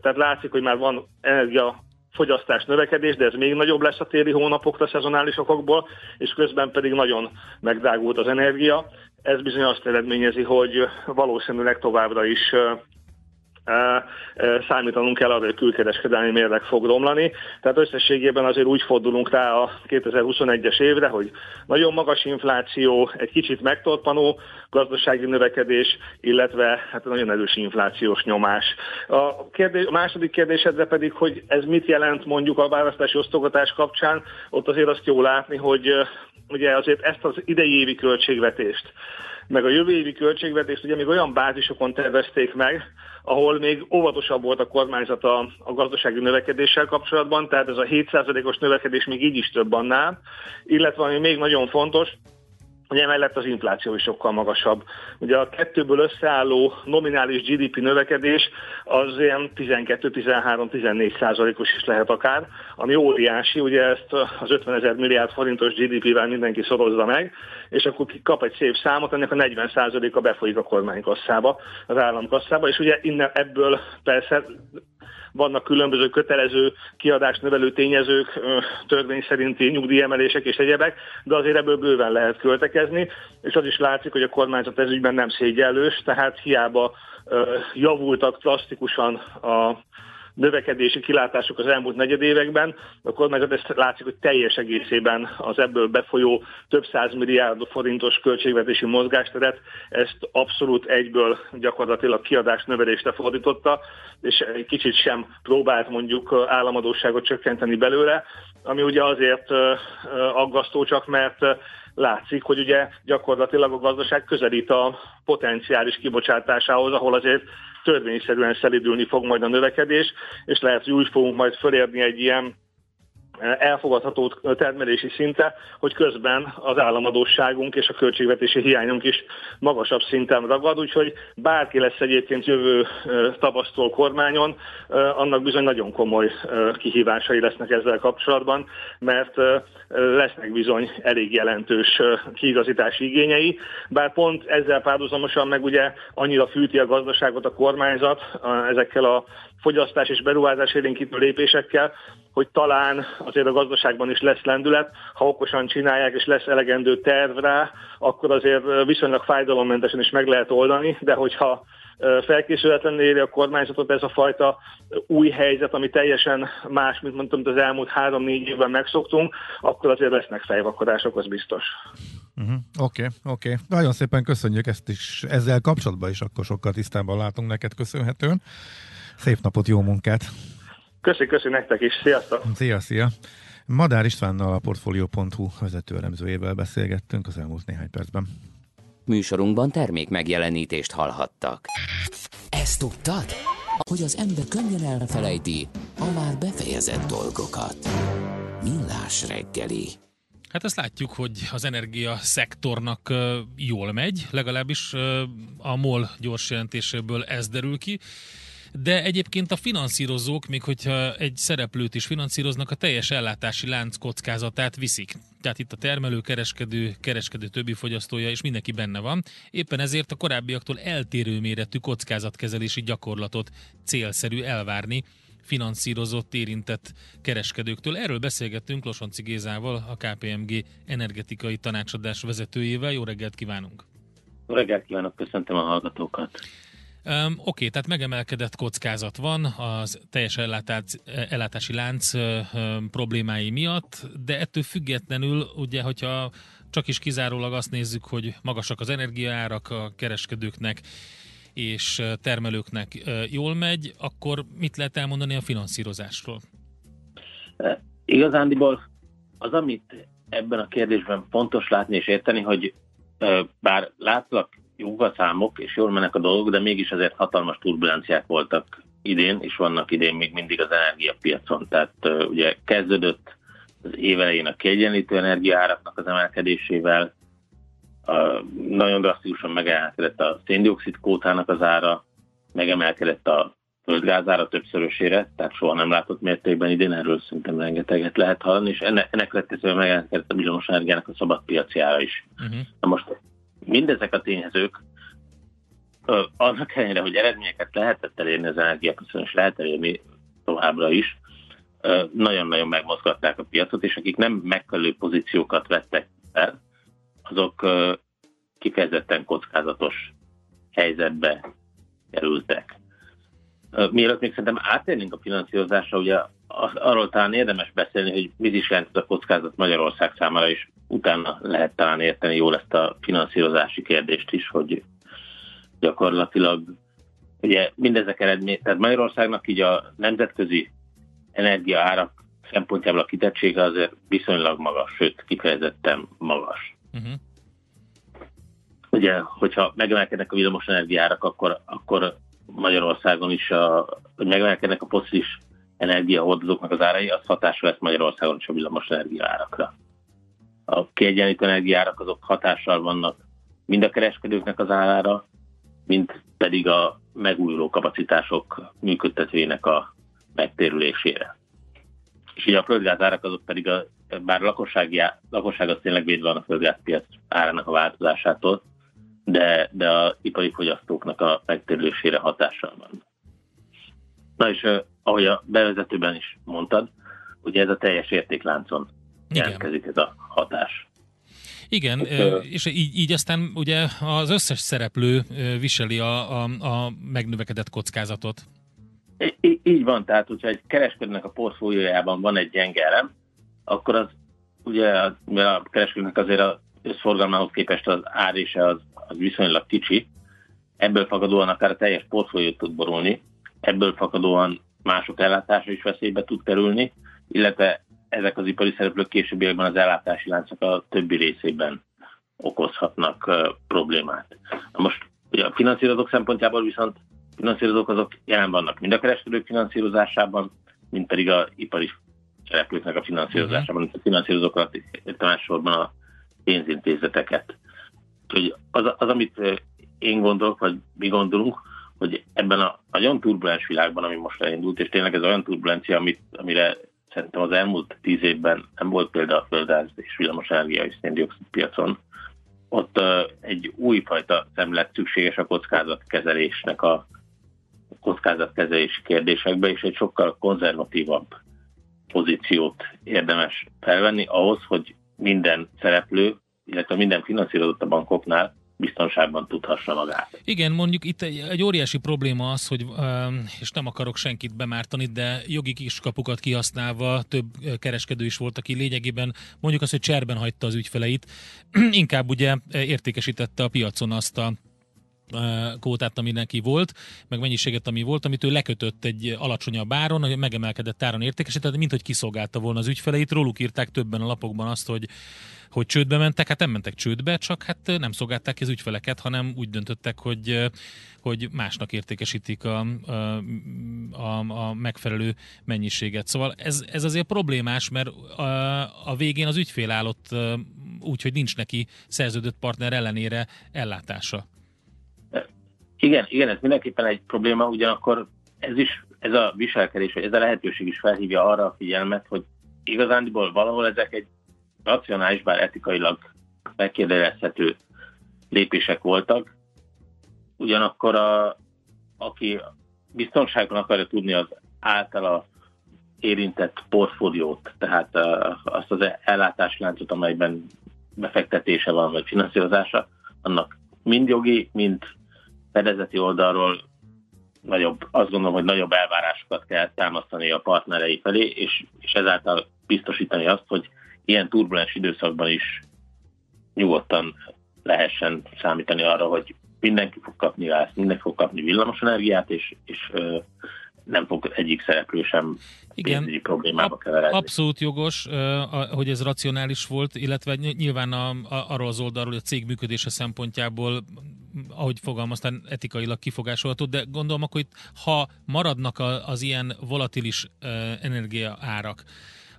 tehát látszik, hogy már van energia fogyasztás növekedés, de ez még nagyobb lesz a téli hónapokra szezonális okokból, és közben pedig nagyon megdrágult az energia. Ez bizony azt eredményezi, hogy valószínűleg továbbra is számítanunk kell arra, hogy a külkereskedelmi mérleg fog romlani. Tehát összességében azért úgy fordulunk rá a 2021-es évre, hogy nagyon magas infláció, egy kicsit megtorpanó gazdasági növekedés, illetve hát nagyon erős inflációs nyomás. A, kérdés, a második kérdésedre pedig, hogy ez mit jelent mondjuk a választási osztogatás kapcsán, ott azért azt jó látni, hogy ugye azért ezt az idei évi költségvetést, meg a jövő évi költségvetést ugye még olyan bázisokon tervezték meg, ahol még óvatosabb volt a kormányzat a, a gazdasági növekedéssel kapcsolatban, tehát ez a 7%-os növekedés még így is több annál, illetve ami még nagyon fontos, Ugye emellett az infláció is sokkal magasabb. Ugye a kettőből összeálló nominális GDP növekedés az ilyen 12-13-14 százalékos is lehet akár, ami óriási, ugye ezt az 50 ezer milliárd forintos GDP-vel mindenki szorozza meg, és akkor kap egy szép számot, ennek a 40 százaléka befolyik a kormánykasszába, az államkasszába, és ugye innen ebből persze vannak különböző kötelező kiadást növelő tényezők, törvény szerinti nyugdíjemelések és egyebek, de azért ebből bőven lehet költekezni, és az is látszik, hogy a kormányzat ezügyben nem szégyellős, tehát hiába javultak drasztikusan a növekedési kilátások az elmúlt negyedévekben, a kormányzat ezt látszik, hogy teljes egészében az ebből befolyó több száz milliárd forintos költségvetési mozgásteret ezt abszolút egyből gyakorlatilag kiadás növelésre fordította, és egy kicsit sem próbált mondjuk államadóságot csökkenteni belőle, ami ugye azért aggasztó csak, mert látszik, hogy ugye gyakorlatilag a gazdaság közelít a potenciális kibocsátásához, ahol azért törvényszerűen szelidülni fog majd a növekedés, és lehet, hogy úgy fogunk majd fölérni egy ilyen elfogadható termelési szinte, hogy közben az államadóságunk és a költségvetési hiányunk is magasabb szinten ragad, úgyhogy bárki lesz egyébként jövő tavasztól kormányon, annak bizony nagyon komoly kihívásai lesznek ezzel kapcsolatban, mert lesznek bizony elég jelentős kiigazítási igényei, bár pont ezzel párhuzamosan meg ugye annyira fűti a gazdaságot a kormányzat ezekkel a fogyasztás és beruházás élénkítő lépésekkel, hogy talán azért a gazdaságban is lesz lendület, ha okosan csinálják és lesz elegendő terv rá, akkor azért viszonylag fájdalommentesen is meg lehet oldani, de hogyha felkészületlenül éri a kormányzatot ez a fajta új helyzet, ami teljesen más, mint mondtam, az elmúlt három-négy évben megszoktunk, akkor azért lesznek fejvakadások, az biztos. Oké, uh-huh. oké. Nagyon szépen köszönjük ezt is. Ezzel kapcsolatban is akkor sokkal tisztában látunk neked köszönhetően. Szép napot, jó munkát! Köszi, köszi nektek is, sziasztok! Szia, szia! Madár Istvánnal a Portfolio.hu vezető elemzőjével beszélgettünk az elmúlt néhány percben. Műsorunkban termék megjelenítést hallhattak. Ezt tudtad? Hogy az ember könnyen elfelejti a már befejezett dolgokat. Millás reggeli. Hát ezt látjuk, hogy az energia szektornak jól megy, legalábbis a MOL gyors jelentéséből ez derül ki de egyébként a finanszírozók, még hogyha egy szereplőt is finanszíroznak, a teljes ellátási lánc kockázatát viszik. Tehát itt a termelő, kereskedő, kereskedő többi fogyasztója, és mindenki benne van. Éppen ezért a korábbiaktól eltérő méretű kockázatkezelési gyakorlatot célszerű elvárni finanszírozott, érintett kereskedőktől. Erről beszélgettünk Losonci Gézával, a KPMG energetikai tanácsadás vezetőjével. Jó reggelt kívánunk! Jó reggelt kívánok, köszöntöm a hallgatókat! Um, Oké, tehát megemelkedett kockázat van az teljes ellátás, ellátási lánc um, problémái miatt, de ettől függetlenül, ugye, hogyha csak is kizárólag azt nézzük, hogy magasak az energiaárak a kereskedőknek és termelőknek jól megy, akkor mit lehet elmondani a finanszírozásról? Igazándiból az, amit ebben a kérdésben fontos látni és érteni, hogy bár látszak jók a számok, és jól mennek a dolgok, de mégis azért hatalmas turbulenciák voltak idén, és vannak idén még mindig az energiapiacon. Tehát ugye kezdődött az évelején a kiegyenlítő energiaáraknak az emelkedésével, uh, nagyon drasztikusan megemelkedett a széndiokszid kótának az ára, megemelkedett a földgázára többszörösére, tehát soha nem látott mértékben idén, erről szerintem rengeteget lehet hallani, és ennek, ennek következően megemelkedett a villamos energiának a szabad piaci ára is. Uh-huh. Na most mindezek a tényezők, annak ellenére, hogy eredményeket lehetett elérni az energiapiacon, és lehet elérni továbbra is, nagyon-nagyon megmozgatták a piacot, és akik nem megfelelő pozíciókat vettek fel, azok kifejezetten kockázatos helyzetbe kerültek. Mielőtt még szerintem átérnénk a finanszírozásra, ugye arról talán érdemes beszélni, hogy mit is jelent a kockázat Magyarország számára, és utána lehet talán érteni jól ezt a finanszírozási kérdést is, hogy gyakorlatilag ugye mindezek eredmény, tehát Magyarországnak így a nemzetközi energia árak szempontjából a kitettsége azért viszonylag magas, sőt kifejezetten magas. Uh-huh. Ugye, hogyha megemelkednek a villamos energiárak, akkor, akkor Magyarországon is, a, hogy megemelkednek a foszilis energiahordozóknak az árai, az hatása lesz Magyarországon is a villamos energiárakra. A kiegyenlítő energiárak azok hatással vannak mind a kereskedőknek az árára, mint pedig a megújuló kapacitások működtetőjének a megtérülésére. És ugye a földgáz árak azok pedig, a, bár a lakossági, lakosság az tényleg védve van a földgázpiac árának a változásától, de, de a ipari fogyasztóknak a megtérülésére hatással van. Na és ahogy a bevezetőben is mondtad, ugye ez a teljes értékláncon jelentkezik ez a hatás. Igen, és így, így aztán ugye az összes szereplő viseli a, a, a megnövekedett kockázatot. Í- így van, tehát hogyha egy kereskedőnek a portfóliójában van egy gyenge elem, akkor az ugye, a kereskedőnek azért az összforgalmához képest az árése az, az viszonylag kicsi, ebből fakadóan akár a teljes portfóliót tud borulni, ebből fakadóan mások ellátása is veszélybe tud kerülni, illetve ezek az ipari szereplők későbbiekben az ellátási láncok a többi részében okozhatnak uh, problémát. Na most ugye a finanszírozók szempontjából viszont finanszírozók azok jelen vannak mind a kereskedők finanszírozásában, mind pedig a ipari szereplőknek a finanszírozásában, uh-huh. a finanszírozókat, elsősorban a pénzintézeteket. Úgyhogy az, az, amit én gondolok, vagy mi gondolunk, hogy ebben a nagyon turbulens világban, ami most elindult, és tényleg ez olyan turbulencia, amit, amire szerintem az elmúlt tíz évben nem volt példa a földgáz és villamosenergia és széndiokszid piacon, ott uh, egy újfajta szemlet szükséges a kockázatkezelésnek a kockázatkezelési kérdésekbe, és egy sokkal konzervatívabb pozíciót érdemes felvenni ahhoz, hogy minden szereplő, illetve minden finanszírozott a bankoknál biztonságban tudhassa magát. Igen, mondjuk itt egy, egy óriási probléma az, hogy, és nem akarok senkit bemártani, de jogi kiskapukat kihasználva több kereskedő is volt, aki lényegében mondjuk azt, hogy cserben hagyta az ügyfeleit, inkább ugye értékesítette a piacon azt a kvótát, ami neki volt, meg mennyiséget, ami volt, amit ő lekötött egy alacsonyabb áron, hogy megemelkedett áron értékesített, mint hogy kiszolgálta volna az ügyfeleit. Róluk írták többen a lapokban azt, hogy hogy csődbe mentek, hát nem mentek csődbe, csak hát nem szolgálták ki az ügyfeleket, hanem úgy döntöttek, hogy, hogy másnak értékesítik a, a, a megfelelő mennyiséget. Szóval ez, ez azért problémás, mert a, a végén az ügyfél állott úgy, hogy nincs neki szerződött partner ellenére ellátása. Igen, igen, ez mindenképpen egy probléma, ugyanakkor ez is, ez a viselkedés, vagy ez a lehetőség is felhívja arra a figyelmet, hogy igazándiból valahol ezek egy racionális, bár etikailag megkérdezhető lépések voltak. Ugyanakkor a, aki biztonságban akarja tudni az általa érintett portfóliót, tehát azt az ellátásláncot, amelyben befektetése van, vagy finanszírozása, annak mind jogi, mind fedezeti oldalról nagyobb, azt gondolom, hogy nagyobb elvárásokat kell támasztani a partnerei felé, és, és ezáltal biztosítani azt, hogy ilyen turbulens időszakban is nyugodtan lehessen számítani arra, hogy mindenki fog kapni gázt, mindenki fog kapni villamosenergiát, és, és nem fog egyik szereplő sem Igen, problémába keveredni. Abszolút jogos, hogy ez racionális volt, illetve nyilván a, a, arról az oldalról, hogy a cég működése szempontjából, ahogy fogalmaztál, etikailag kifogásolható, de gondolom akkor itt, ha maradnak az ilyen volatilis energiaárak,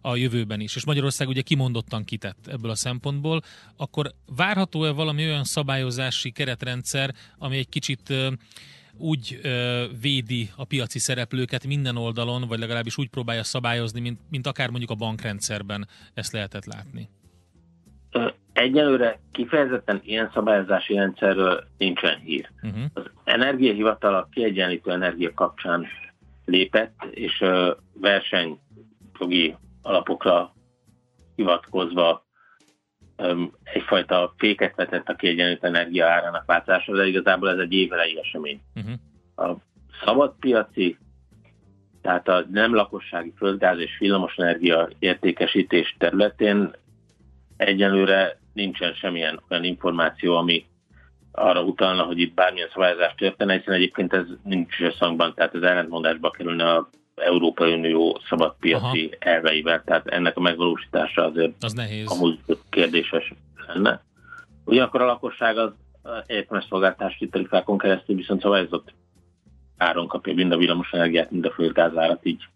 a jövőben is, és Magyarország ugye kimondottan kitett ebből a szempontból, akkor várható-e valami olyan szabályozási keretrendszer, ami egy kicsit úgy ö, védi a piaci szereplőket minden oldalon, vagy legalábbis úgy próbálja szabályozni, mint, mint akár mondjuk a bankrendszerben ezt lehetett látni? Egyelőre kifejezetten ilyen szabályozási rendszerről nincsen hír. Uh-huh. Az energiahivatal a kiegyenlítő energia kapcsán lépett, és versenyjogi alapokra hivatkozva egyfajta féket vetett a kiegyenlítő energia árának változásra, de igazából ez egy évelei esemény. Uh-huh. A szabadpiaci, tehát a nem lakossági földgáz és villamosenergia értékesítés területén egyelőre nincsen semmilyen olyan információ, ami arra utalna, hogy itt bármilyen szabályozás történne, hiszen egyébként ez nincs összhangban, tehát az ellentmondásba kerülne a Európai Unió szabadpiaci Aha. elveivel, tehát ennek a megvalósítása azért az nehéz. amúgy kérdéses lenne. Ugyanakkor a lakosság az egyetemes szolgáltási tarifákon keresztül viszont szabályozott áron kapja mind a villamosenergiát, mind a földgázárat, így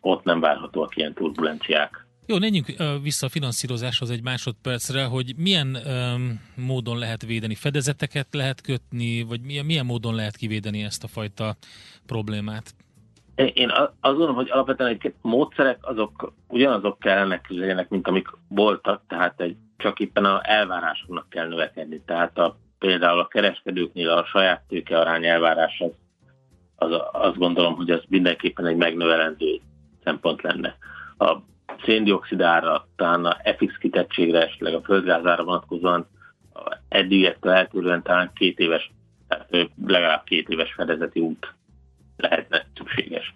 ott nem várhatóak ilyen turbulenciák. Jó, menjünk vissza a finanszírozáshoz egy másodpercre, hogy milyen um, módon lehet védeni? Fedezeteket lehet kötni, vagy milyen, milyen módon lehet kivédeni ezt a fajta problémát? Én azt gondolom, hogy alapvetően egy módszerek azok ugyanazok kellene legyenek, mint amik voltak, tehát egy, csak éppen a elvárásoknak kell növekedni. Tehát a, például a kereskedőknél a saját tőke arány elvárása, az, azt gondolom, hogy az mindenképpen egy megnövelendő szempont lenne. A széndiokszidára, talán a FX kitettségre, esetleg a földgázára vonatkozóan eddigektől eltérően talán két éves, tehát legalább két éves fedezeti út lehetne szükséges.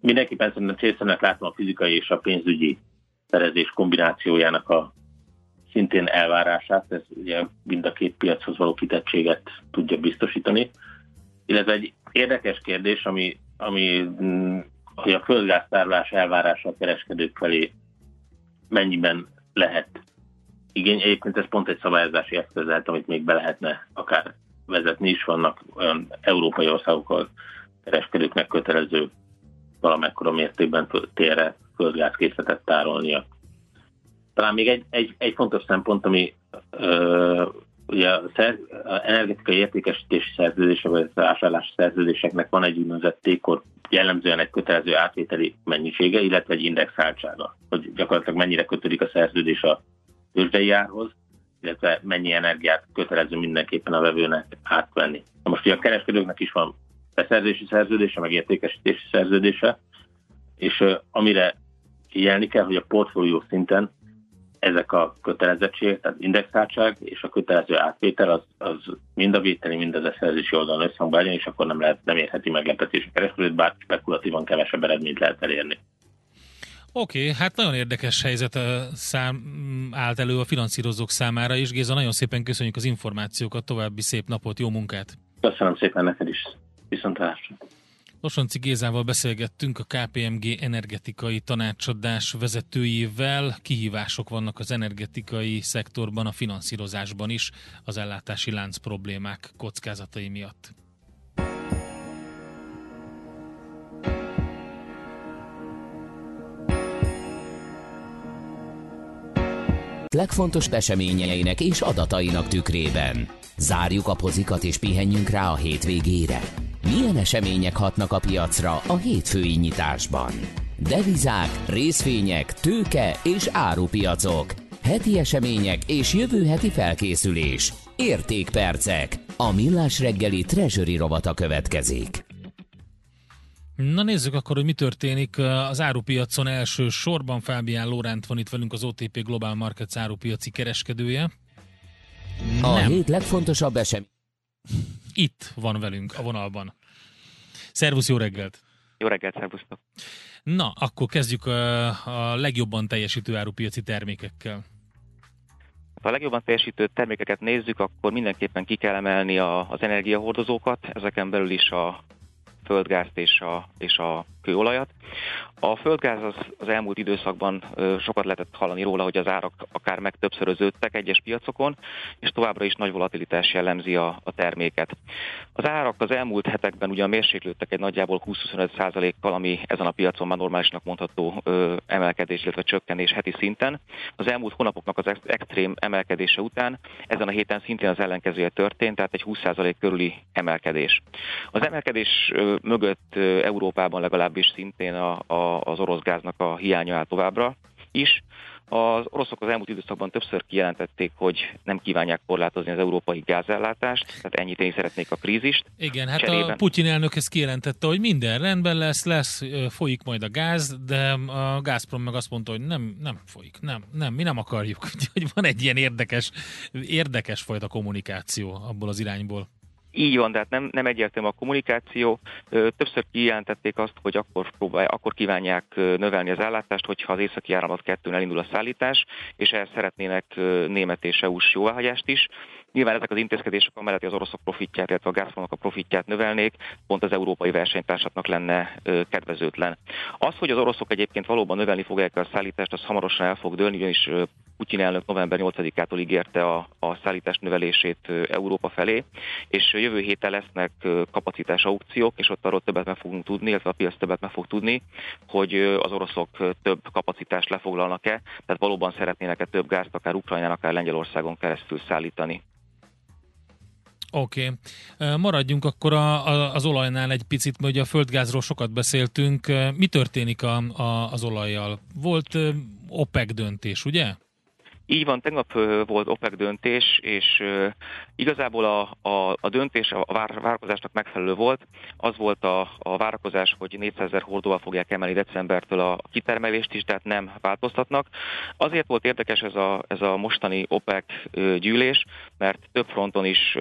Mindenképpen szerintem célszerűnek látom a fizikai és a pénzügyi szerezés kombinációjának a szintén elvárását, ez ugye mind a két piachoz való kitettséget tudja biztosítani. Illetve egy érdekes kérdés, ami, ami mm, hogy a földgáztárlás elvárása a kereskedők felé mennyiben lehet igény. Egyébként ez pont egy szabályozási eszköz lehet, amit még be lehetne akár vezetni is. Vannak olyan európai országok, ahol kereskedőknek kötelező valamekkora mértékben térre földgázkészletet tárolnia. Talán még egy, egy, egy fontos szempont, ami ö, ugye a, szer, a energetikai értékesítési szerződések, vagy a vásárlási szerződéseknek van egy úgynevezett tékor, jellemzően egy kötelező átvételi mennyisége, illetve egy indexáltsága, hogy gyakorlatilag mennyire kötődik a szerződés a tőzsdei árhoz, illetve mennyi energiát kötelező mindenképpen a vevőnek átvenni. Most ugye a kereskedőknek is van beszerzési szerződése, meg értékesítési szerződése, és amire figyelni kell, hogy a portfólió szinten ezek a kötelezettségek, tehát indexáltság és a kötelező átvétel, az, az mind a vételi, mind az szerzési oldalon összhangban legyen, és akkor nem, lehet, nem érheti meglepetés a kereskedőt, bár spekulatívan kevesebb eredményt lehet elérni. Oké, okay, hát nagyon érdekes helyzet szám, állt elő a finanszírozók számára is. Géza, nagyon szépen köszönjük az információkat, további szép napot, jó munkát! Köszönöm szépen neked is, viszontlátásra! Losonci Gézával beszélgettünk a KPMG energetikai tanácsadás vezetőjével. Kihívások vannak az energetikai szektorban, a finanszírozásban is, az ellátási lánc problémák kockázatai miatt. legfontos eseményeinek és adatainak tükrében. Zárjuk a pozikat és pihenjünk rá a hétvégére. Milyen események hatnak a piacra a hétfői nyitásban? Devizák, részvények, tőke és árupiacok. Heti események és jövő heti felkészülés. Értékpercek. A millás reggeli treasury rovata következik. Na nézzük akkor, hogy mi történik az árupiacon első sorban. Fábián Lóránt van itt velünk az OTP Global Markets árupiaci kereskedője. A Nem. hét legfontosabb esemény. Itt van velünk a vonalban. Szervusz, jó reggelt! Jó reggelt, szervusztok! Na, akkor kezdjük a, a legjobban teljesítő árupiaci termékekkel. Ha a legjobban teljesítő termékeket nézzük, akkor mindenképpen ki kell emelni a, az energiahordozókat, ezeken belül is a földgázt és a, és a kőolajat. A földgáz az, az elmúlt időszakban sokat lehetett hallani róla, hogy az árak akár meg többszöröződtek egyes piacokon, és továbbra is nagy volatilitás jellemzi a, a terméket. Az árak az elmúlt hetekben ugyan mérséklődtek egy nagyjából 20-25%-kal, ami ezen a piacon már normálisnak mondható ö, emelkedés, illetve csökkenés heti szinten. Az elmúlt hónapoknak az extrém emelkedése után ezen a héten szintén az ellenkezője történt, tehát egy 20% körüli emelkedés. Az emelkedés mögött Európában legalább legalábbis szintén a, a, az orosz gáznak a hiánya áll továbbra is. Az oroszok az elmúlt időszakban többször kijelentették, hogy nem kívánják korlátozni az európai gázellátást, tehát ennyit szeretnék a krízist. Igen, hát Cserében... a Putyin elnök ezt kijelentette, hogy minden rendben lesz, lesz, folyik majd a gáz, de a Gazprom meg azt mondta, hogy nem, nem folyik, nem, nem, mi nem akarjuk. Úgyhogy van egy ilyen érdekes, érdekes fajta kommunikáció abból az irányból. Így van, tehát nem, nem egyértelmű a kommunikáció. Többször kijelentették azt, hogy akkor, próbálj, akkor kívánják növelni az ellátást, hogyha az északi áramlat kettőn elindul a szállítás, és ehhez szeretnének német és EU-s jóváhagyást is. Nyilván ezek az intézkedések amellett az oroszok profitját, illetve a Gazpromnak a profitját növelnék, pont az európai versenytársaknak lenne kedvezőtlen. Az, hogy az oroszok egyébként valóban növelni fogják a szállítást, az hamarosan el fog dőlni, ugyanis Putyin elnök november 8-ától ígérte a, a szállítás növelését Európa felé, és jövő héten lesznek kapacitás aukciók, és ott arról többet meg fogunk tudni, illetve a piac többet meg fog tudni, hogy az oroszok több kapacitást lefoglalnak-e, tehát valóban szeretnének-e több gázt akár Ukrajnán, akár Lengyelországon keresztül szállítani. Oké. Okay. Maradjunk akkor a, a, az olajnál egy picit, mert ugye a földgázról sokat beszéltünk. Mi történik a, a, az olajjal? Volt OPEC döntés, ugye? Így van, tegnap volt OPEC döntés, és igazából a, a, a döntés a vár, várakozásnak megfelelő volt. Az volt a, a várakozás, hogy 400 ezer hordóval fogják emelni decembertől a kitermelést is, tehát nem változtatnak. Azért volt érdekes ez a, ez a mostani OPEC gyűlés, mert több fronton is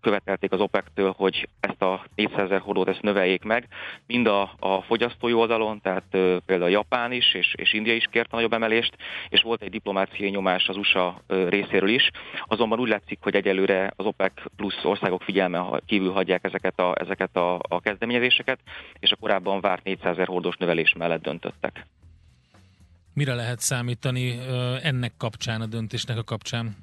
követelték az OPEC-től, hogy ezt a 400 ezer hordót ezt növeljék meg, mind a, a fogyasztói oldalon, tehát például Japán is, és, és India is kért a nagyobb emelést, és volt egy diplomáciai nyomás az USA részéről is. Azonban úgy látszik, hogy egyelőre az OPEC plusz országok figyelme kívül hagyják ezeket a, ezeket a, a kezdeményezéseket, és a korábban várt 400 ezer hordós növelés mellett döntöttek. Mire lehet számítani ennek kapcsán, a döntésnek a kapcsán?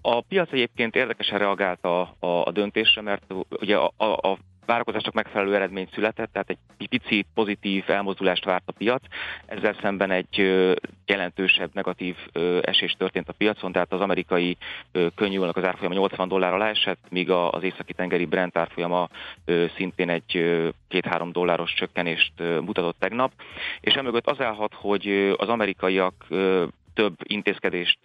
A piac egyébként érdekesen reagált a, a, a döntésre, mert ugye a, a, a várakozások megfelelő eredmény született, tehát egy pici pozitív elmozdulást várt a piac, ezzel szemben egy jelentősebb negatív esés történt a piacon, tehát az amerikai könnyűlnek az árfolyama 80 dollár alá esett, míg az északi tengeri Brent árfolyama szintén egy 2-3 dolláros csökkenést mutatott tegnap, és emögött az állhat, hogy az amerikaiak több intézkedést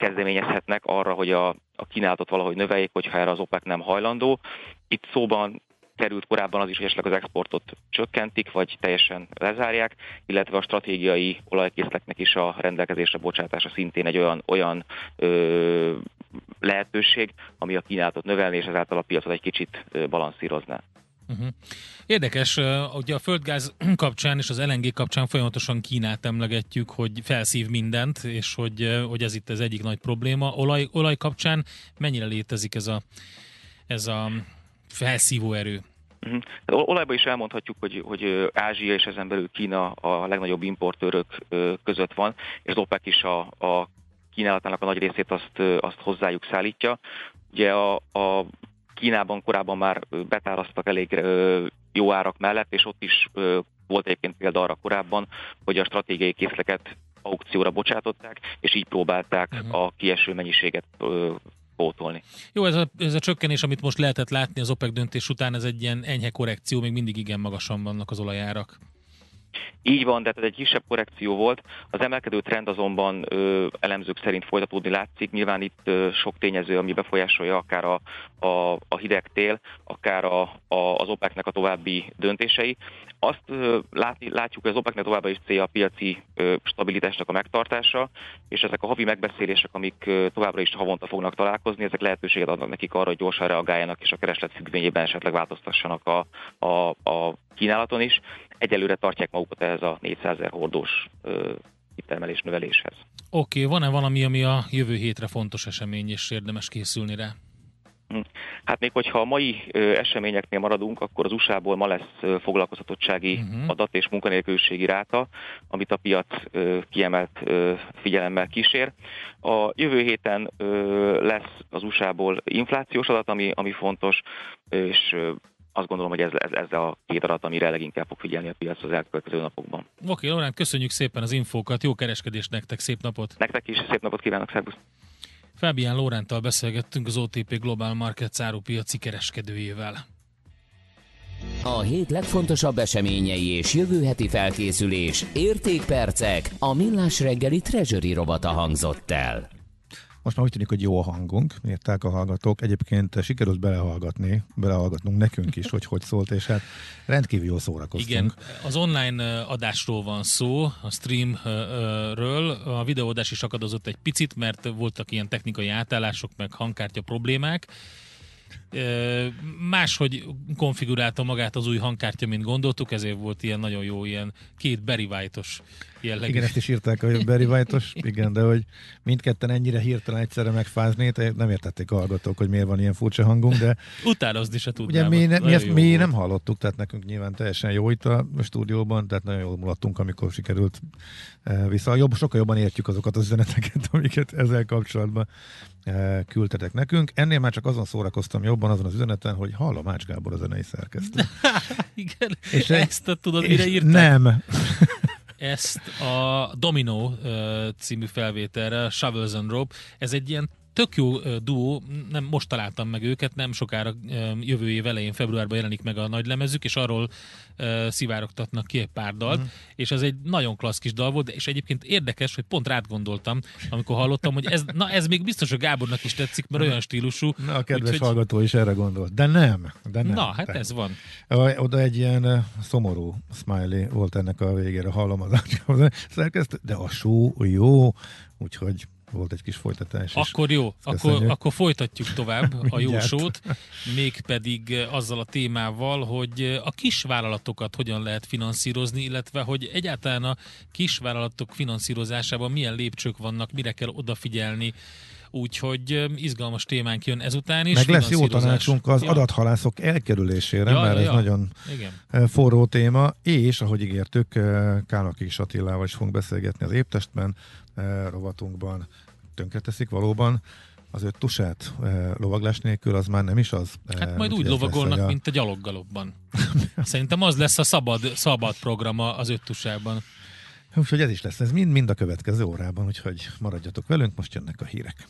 kezdeményezhetnek arra, hogy a, a kínálatot valahogy növeljék, hogyha erre az OPEC nem hajlandó. Itt szóban került korábban az is, hogy esetleg az exportot csökkentik, vagy teljesen lezárják, illetve a stratégiai olajkészletnek is a rendelkezésre bocsátása szintén egy olyan, olyan ö, lehetőség, ami a kínálatot növelni, és ezáltal a piacot egy kicsit balanszírozná. Uh-huh. Érdekes, ugye a földgáz kapcsán és az LNG kapcsán folyamatosan Kínát emlegetjük, hogy felszív mindent, és hogy, hogy ez itt az egyik nagy probléma. Olaj, olaj kapcsán mennyire létezik ez a, ez a felszívó erő? Uh-huh. Olajban is elmondhatjuk, hogy, hogy Ázsia és ezen belül Kína a legnagyobb importőrök között van, és az OPEC is a, a kínálatának a nagy részét azt, azt hozzájuk szállítja. Ugye a, a Kínában korábban már betáraztak elég jó árak mellett, és ott is volt egyébként példa arra korábban, hogy a stratégiai készleket aukcióra bocsátották, és így próbálták uh-huh. a kieső mennyiséget pótolni. Jó, ez a, ez a csökkenés, amit most lehetett látni az OPEC döntés után, ez egy ilyen enyhe korrekció, még mindig igen magasan vannak az olajárak. Így van, de ez egy kisebb korrekció volt. Az emelkedő trend azonban ö, elemzők szerint folytatódni látszik. Nyilván itt ö, sok tényező, ami befolyásolja akár a, a, a hideg tél, akár a, a, az OPEC-nek a további döntései. Azt ö, látni, látjuk, hogy az OPEC-nek továbbá is célja a piaci ö, stabilitásnak a megtartása, és ezek a havi megbeszélések, amik ö, továbbra is havonta fognak találkozni, ezek lehetőséget adnak nekik arra, hogy gyorsan reagáljanak, és a kereslet függvényében esetleg változtassanak a, a, a kínálaton is. Egyelőre tartják magukat ehhez a 400 ezer hordós kitermelés növeléshez. Oké, okay, van-e valami, ami a jövő hétre fontos esemény, és érdemes készülni rá? Hm. Hát még hogyha a mai ö, eseményeknél maradunk, akkor az USA-ból ma lesz ö, foglalkoztatottsági uh-huh. adat és munkanélküliségi ráta, amit a piac ö, kiemelt figyelemmel kísér. A jövő héten lesz az USA-ból inflációs adat, ami, ami fontos, és azt gondolom, hogy ez, ez, ez a két adat, amire leginkább fog figyelni a piac az elkövetkező napokban. Oké, Lorán, köszönjük szépen az infókat, jó kereskedést nektek, szép napot! Nektek is szép napot kívánok, szervusz! Fábián Lórántal beszélgettünk az OTP Global Market piaci kereskedőjével. A hét legfontosabb eseményei és jövő heti felkészülés, értékpercek, a millás reggeli treasury robata hangzott el. Most már úgy tűnik, hogy jó a hangunk, írták a hallgatók. Egyébként sikerült belehallgatni, belehallgatnunk nekünk is, hogy hogy szólt, és hát rendkívül jól szórakoztunk. Igen, az online adásról van szó, a streamről. A videóadás is akadozott egy picit, mert voltak ilyen technikai átállások, meg hangkártya problémák, máshogy konfigurálta magát az új hangkártya, mint gondoltuk, ezért volt ilyen nagyon jó, ilyen két White-os jellegű. Igen, ezt is írták, hogy Barry White-os, igen, de hogy mindketten ennyire hirtelen egyszerre megfázni, nem értették a hallgatók, hogy miért van ilyen furcsa hangunk, de... Utánozni se tudnám. Ugye mi, ne, mi, ezt, mi nem hallottuk, tehát nekünk nyilván teljesen jó itt a stúdióban, tehát nagyon jól mulattunk, amikor sikerült vissza. Jobb, sokkal jobban értjük azokat az üzeneteket, amiket ezzel kapcsolatban küldtetek nekünk. Ennél már csak azon szórakoztam jobban azon az üzeneten, hogy hallom Ács Gábor a zenei szerkesztő. Igen, és ezt a, tudod, mire írtál? Nem. Ezt a Domino című felvételre, Shovels and Rope, ez egy ilyen tök jó duó, nem most találtam meg őket, nem sokára jövő év elején, februárban jelenik meg a nagy lemezük, és arról szivárogtatnak ki egy pár dalt, uh-huh. és ez egy nagyon klassz kis dal volt, és egyébként érdekes, hogy pont rád gondoltam, amikor hallottam, hogy ez, na ez még biztos, hogy Gábornak is tetszik, mert olyan stílusú. Na, a kedves úgy, hallgató is erre gondolt. De nem, de nem. Na, hát te. ez van. Oda egy ilyen szomorú smiley volt ennek a végére, hallom az szerkesztő, de a show jó, úgyhogy volt egy kis folytatás. Akkor jó, akkor, akkor folytatjuk tovább a jó sót, mégpedig azzal a témával, hogy a kisvállalatokat hogyan lehet finanszírozni, illetve hogy egyáltalán a kisvállalatok finanszírozásában milyen lépcsők vannak, mire kell odafigyelni, úgyhogy izgalmas témánk jön ezután is. Meg lesz jó tanácsunk az ja. adathalászok elkerülésére, ja, mert ja, ez ja. nagyon Igen. forró téma, és ahogy ígértük, Kálnoki és Attilával is fogunk beszélgetni az éptestben, rovatunkban tönkreteszik valóban az öt tusát lovaglás nélkül, az már nem is az. Hát majd úgy lovagolnak, a... mint a gyaloggalopban. Szerintem az lesz a szabad, szabad programa az öt tusában. Úgyhogy ez is lesz, ez mind, mind a következő órában, úgyhogy maradjatok velünk, most jönnek a hírek.